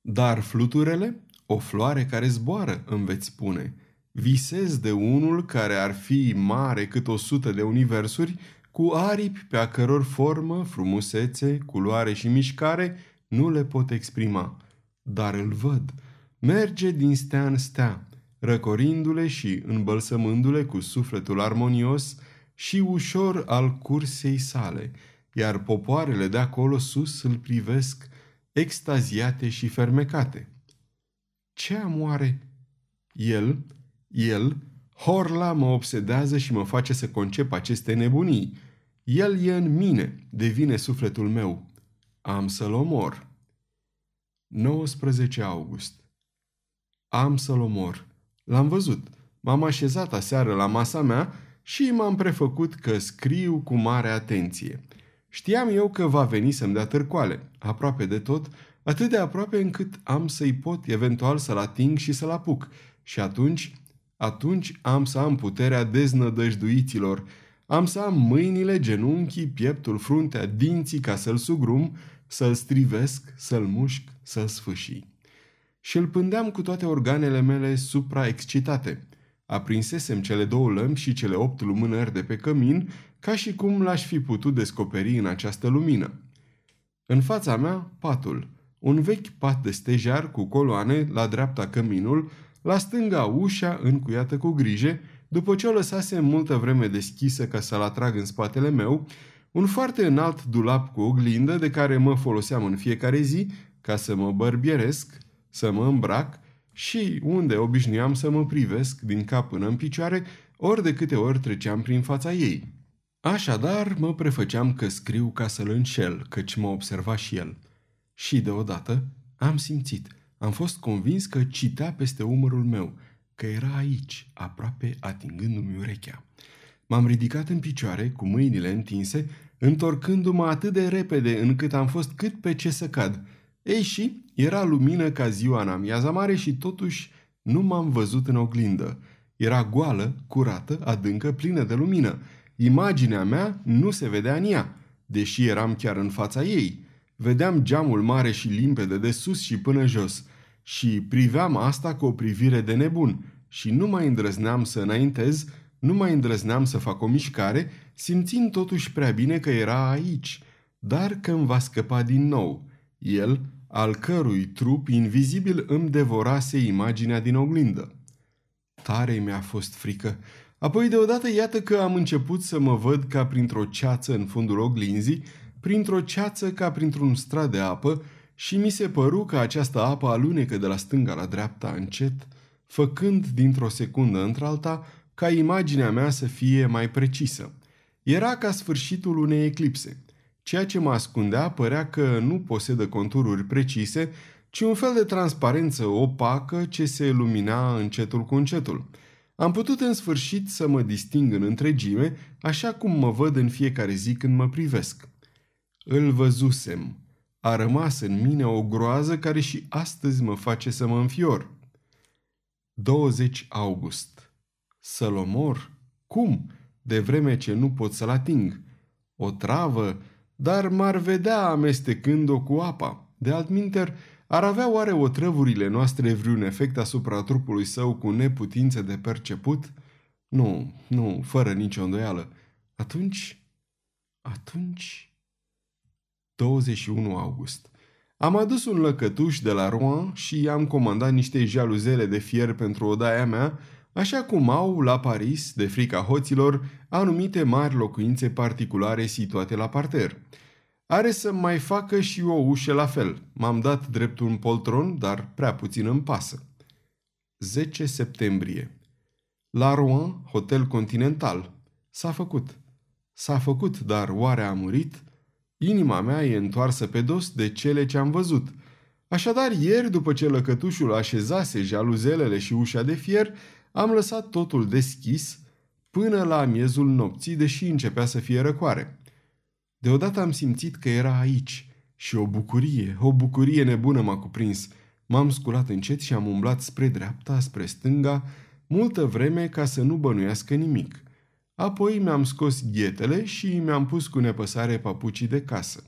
Dar fluturele? O floare care zboară, îmi veți spune. Visez de unul care ar fi mare cât o sută de universuri, cu aripi pe a căror formă, frumusețe, culoare și mișcare nu le pot exprima. Dar îl văd. Merge din stea în stea, răcorindu-le și îmbălsămându-le cu sufletul armonios și ușor al cursei sale, iar popoarele de acolo sus îl privesc extaziate și fermecate. Ce am oare? El, el, Horla mă obsedează și mă face să concep aceste nebunii. El e în mine, devine sufletul meu. Am să-l omor. 19 august Am să-l omor. L-am văzut. M-am așezat aseară la masa mea și m-am prefăcut că scriu cu mare atenție. Știam eu că va veni să-mi dea târcoale, aproape de tot, atât de aproape încât am să-i pot eventual să-l ating și să-l apuc. Și atunci, atunci am să am puterea deznădăjduiților, am să am mâinile, genunchii, pieptul, fruntea, dinții ca să-l sugrum să-l strivesc, să-l mușc, să-l sfâșii. Și îl pândeam cu toate organele mele supraexcitate. Aprinsesem cele două lămpi și cele opt lumânări de pe cămin, ca și cum l-aș fi putut descoperi în această lumină. În fața mea, patul. Un vechi pat de stejar cu coloane, la dreapta căminul, la stânga ușa încuiată cu grijă, după ce o lăsase multă vreme deschisă ca să-l atrag în spatele meu, un foarte înalt dulap cu oglindă de care mă foloseam în fiecare zi ca să mă bărbieresc, să mă îmbrac și unde obișnuiam să mă privesc din cap până în picioare ori de câte ori treceam prin fața ei. Așadar, mă prefăceam că scriu ca să-l înșel, căci mă observa și el. Și deodată am simțit, am fost convins că citea peste umărul meu, că era aici, aproape atingându-mi urechea. M-am ridicat în picioare, cu mâinile întinse, întorcându-mă atât de repede încât am fost cât pe ce să cad. Ei și, era lumină ca ziua în amiaza mare și totuși nu m-am văzut în oglindă. Era goală, curată, adâncă, plină de lumină. Imaginea mea nu se vedea în ea, deși eram chiar în fața ei. Vedeam geamul mare și limpede de sus și până jos și priveam asta cu o privire de nebun și nu mai îndrăzneam să înaintez, nu mai îndrăzneam să fac o mișcare, simțind totuși prea bine că era aici, dar că îmi va scăpa din nou. El, al cărui trup invizibil îmi devorase imaginea din oglindă. Tare mi-a fost frică. Apoi deodată iată că am început să mă văd ca printr-o ceață în fundul oglinzii, printr-o ceață ca printr-un strat de apă și mi se păru că această apă alunecă de la stânga la dreapta încet, făcând dintr-o secundă într-alta ca imaginea mea să fie mai precisă. Era ca sfârșitul unei eclipse. Ceea ce mă ascundea părea că nu posedă contururi precise, ci un fel de transparență opacă ce se lumina încetul cu încetul. Am putut în sfârșit să mă disting în întregime, așa cum mă văd în fiecare zi când mă privesc. Îl văzusem. A rămas în mine o groază care și astăzi mă face să mă înfior. 20 august. Să-l omor? Cum? De vreme ce nu pot să-l ating. O travă? Dar m-ar vedea amestecând-o cu apa. De altminter, ar avea oare otrăvurile noastre vreun efect asupra trupului său cu neputință de perceput? Nu, nu, fără nicio îndoială. Atunci, atunci... 21 august. Am adus un lăcătuș de la Rouen și am comandat niște jaluzele de fier pentru odaia mea, așa cum au, la Paris, de frica hoților, anumite mari locuințe particulare situate la parter. Are să mai facă și o ușă la fel. M-am dat drept un poltron, dar prea puțin îmi pasă. 10 septembrie. La Rouen, hotel continental. S-a făcut. S-a făcut, dar oare a murit? Inima mea e întoarsă pe dos de cele ce am văzut. Așadar, ieri, după ce lăcătușul așezase jaluzelele și ușa de fier, am lăsat totul deschis până la miezul nopții, deși începea să fie răcoare. Deodată am simțit că era aici și o bucurie, o bucurie nebună m-a cuprins. M-am sculat încet și am umblat spre dreapta, spre stânga, multă vreme ca să nu bănuiască nimic. Apoi mi-am scos ghetele și mi-am pus cu nepăsare papucii de casă.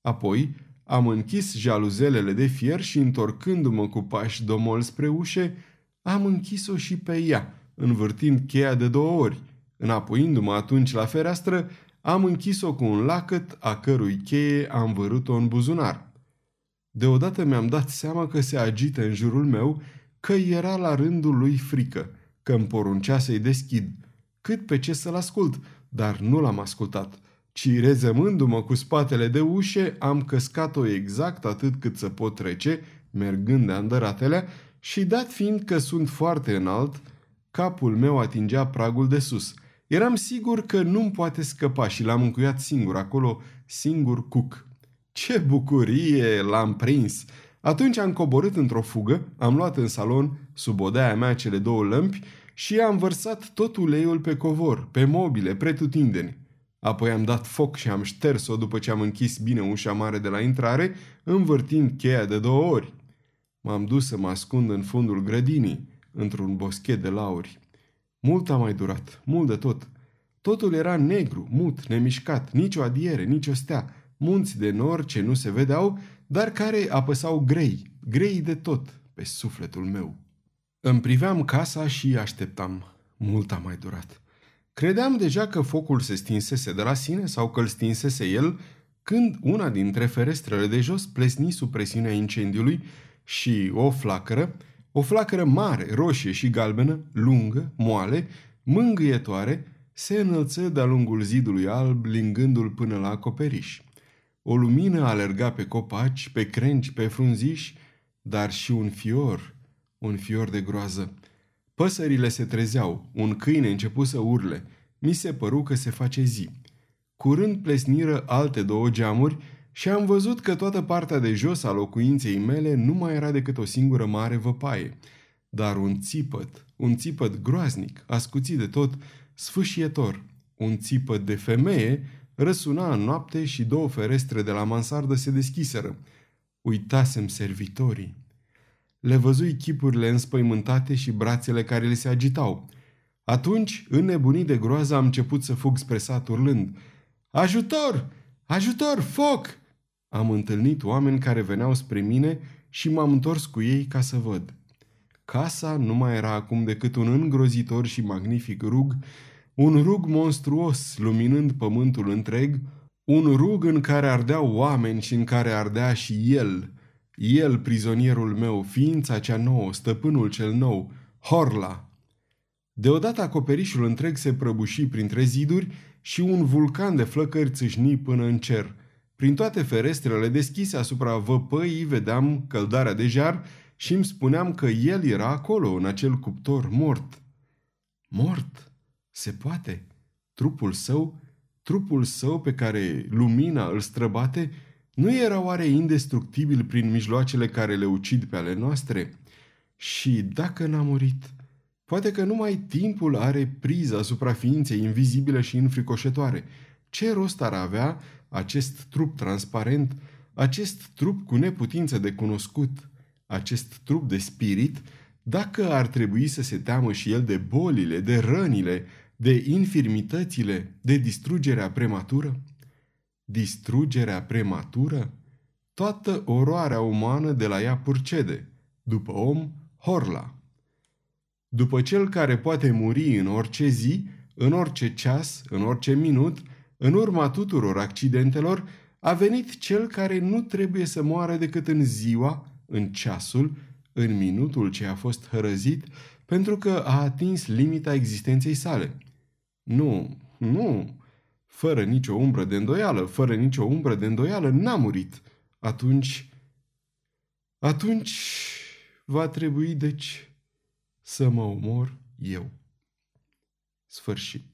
Apoi am închis jaluzelele de fier și întorcându-mă cu pași domol spre ușe, am închis-o și pe ea, învârtind cheia de două ori. Înapoiindu-mă atunci la fereastră, am închis-o cu un lacăt, a cărui cheie am vărut-o în buzunar. Deodată mi-am dat seama că se agită în jurul meu, că era la rândul lui frică, că îmi poruncea să-i deschid – cât pe ce să-l ascult, dar nu l-am ascultat, ci rezămându-mă cu spatele de ușe, am căscat-o exact atât cât să pot trece, mergând de andăratelea, și dat fiind că sunt foarte înalt, capul meu atingea pragul de sus. Eram sigur că nu-mi poate scăpa și l-am încuiat singur acolo, singur cuc. Ce bucurie l-am prins! Atunci am coborât într-o fugă, am luat în salon, sub odaia mea, cele două lămpi și am vărsat tot uleiul pe covor, pe mobile, pretutindeni. Apoi am dat foc și am șters-o după ce am închis bine ușa mare de la intrare, învârtind cheia de două ori. M-am dus să mă ascund în fundul grădinii, într-un boschet de lauri. Mult a mai durat, mult de tot. Totul era negru, mut, nemișcat, nicio adiere, nicio stea. munți de nor ce nu se vedeau, dar care apăsau grei, grei de tot, pe sufletul meu. Îmi priveam casa și așteptam. Mult a mai durat. Credeam deja că focul se stinsese de la sine sau că îl stinsese el, când una dintre ferestrele de jos plesni sub presiunea incendiului și o flacără, o flacără mare, roșie și galbenă, lungă, moale, mângâietoare, se înălță de-a lungul zidului alb, lingându-l până la acoperiș. O lumină alerga pe copaci, pe crengi, pe frunziși, dar și un fior, un fior de groază. Păsările se trezeau, un câine începu să urle. Mi se păru că se face zi. Curând plesniră alte două geamuri și am văzut că toată partea de jos a locuinței mele nu mai era decât o singură mare văpaie. Dar un țipăt, un țipăt groaznic, ascuțit de tot, sfâșietor, un țipăt de femeie, răsuna în noapte și două ferestre de la mansardă se deschiseră. Uitasem servitorii. Le văzui chipurile înspăimântate și brațele care le se agitau. Atunci, înnebunit de groază, am început să fug spre sat urlând. Ajutor! Ajutor! Foc! Am întâlnit oameni care veneau spre mine și m-am întors cu ei ca să văd. Casa nu mai era acum decât un îngrozitor și magnific rug, un rug monstruos luminând pământul întreg, un rug în care ardeau oameni și în care ardea și el, el, prizonierul meu, ființa cea nouă, stăpânul cel nou, Horla. Deodată acoperișul întreg se prăbuși printre ziduri și un vulcan de flăcări țâșni până în cer. Prin toate ferestrele deschise asupra văpăii vedeam căldarea de jar și îmi spuneam că el era acolo, în acel cuptor, mort. Mort? Se poate? Trupul său, trupul său pe care lumina îl străbate, nu era oare indestructibil prin mijloacele care le ucid pe ale noastre? Și dacă n-a murit, poate că numai timpul are priză asupra ființei invizibile și înfricoșătoare. Ce rost ar avea acest trup transparent, acest trup cu neputință de cunoscut, acest trup de spirit, dacă ar trebui să se teamă și el de bolile, de rănile, de infirmitățile, de distrugerea prematură? Distrugerea prematură? Toată oroarea umană de la ea purcede, după om, Horla. După cel care poate muri în orice zi, în orice ceas, în orice minut, în urma tuturor accidentelor, a venit cel care nu trebuie să moară decât în ziua, în ceasul, în minutul ce a fost hărăzit, pentru că a atins limita existenței sale. Nu, nu, fără nicio umbră de îndoială, fără nicio umbră de îndoială, n-a murit. Atunci, atunci va trebui, deci, să mă omor eu. Sfârșit.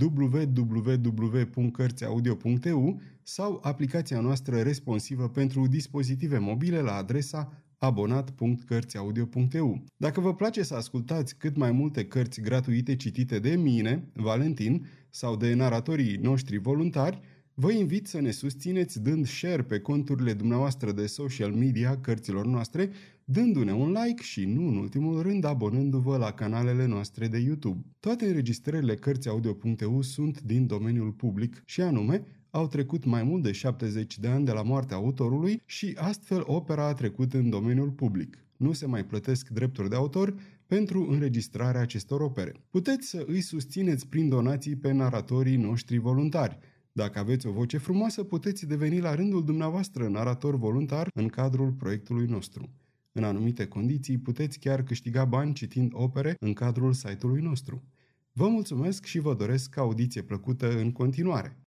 www.cărțiaudio.eu sau aplicația noastră responsivă pentru dispozitive mobile la adresa abonat.cărțiaudio.eu. Dacă vă place să ascultați cât mai multe cărți gratuite citite de mine, Valentin, sau de naratorii noștri voluntari, Vă invit să ne susțineți dând share pe conturile dumneavoastră de social media cărților noastre, dându-ne un like și, nu în ultimul rând, abonându-vă la canalele noastre de YouTube. Toate înregistrările Cărțiaudio.eu sunt din domeniul public și anume au trecut mai mult de 70 de ani de la moartea autorului și astfel opera a trecut în domeniul public. Nu se mai plătesc drepturi de autor pentru înregistrarea acestor opere. Puteți să îi susțineți prin donații pe naratorii noștri voluntari – dacă aveți o voce frumoasă, puteți deveni la rândul dumneavoastră narator voluntar în cadrul proiectului nostru. În anumite condiții, puteți chiar câștiga bani citind opere în cadrul site-ului nostru. Vă mulțumesc și vă doresc audiție plăcută în continuare!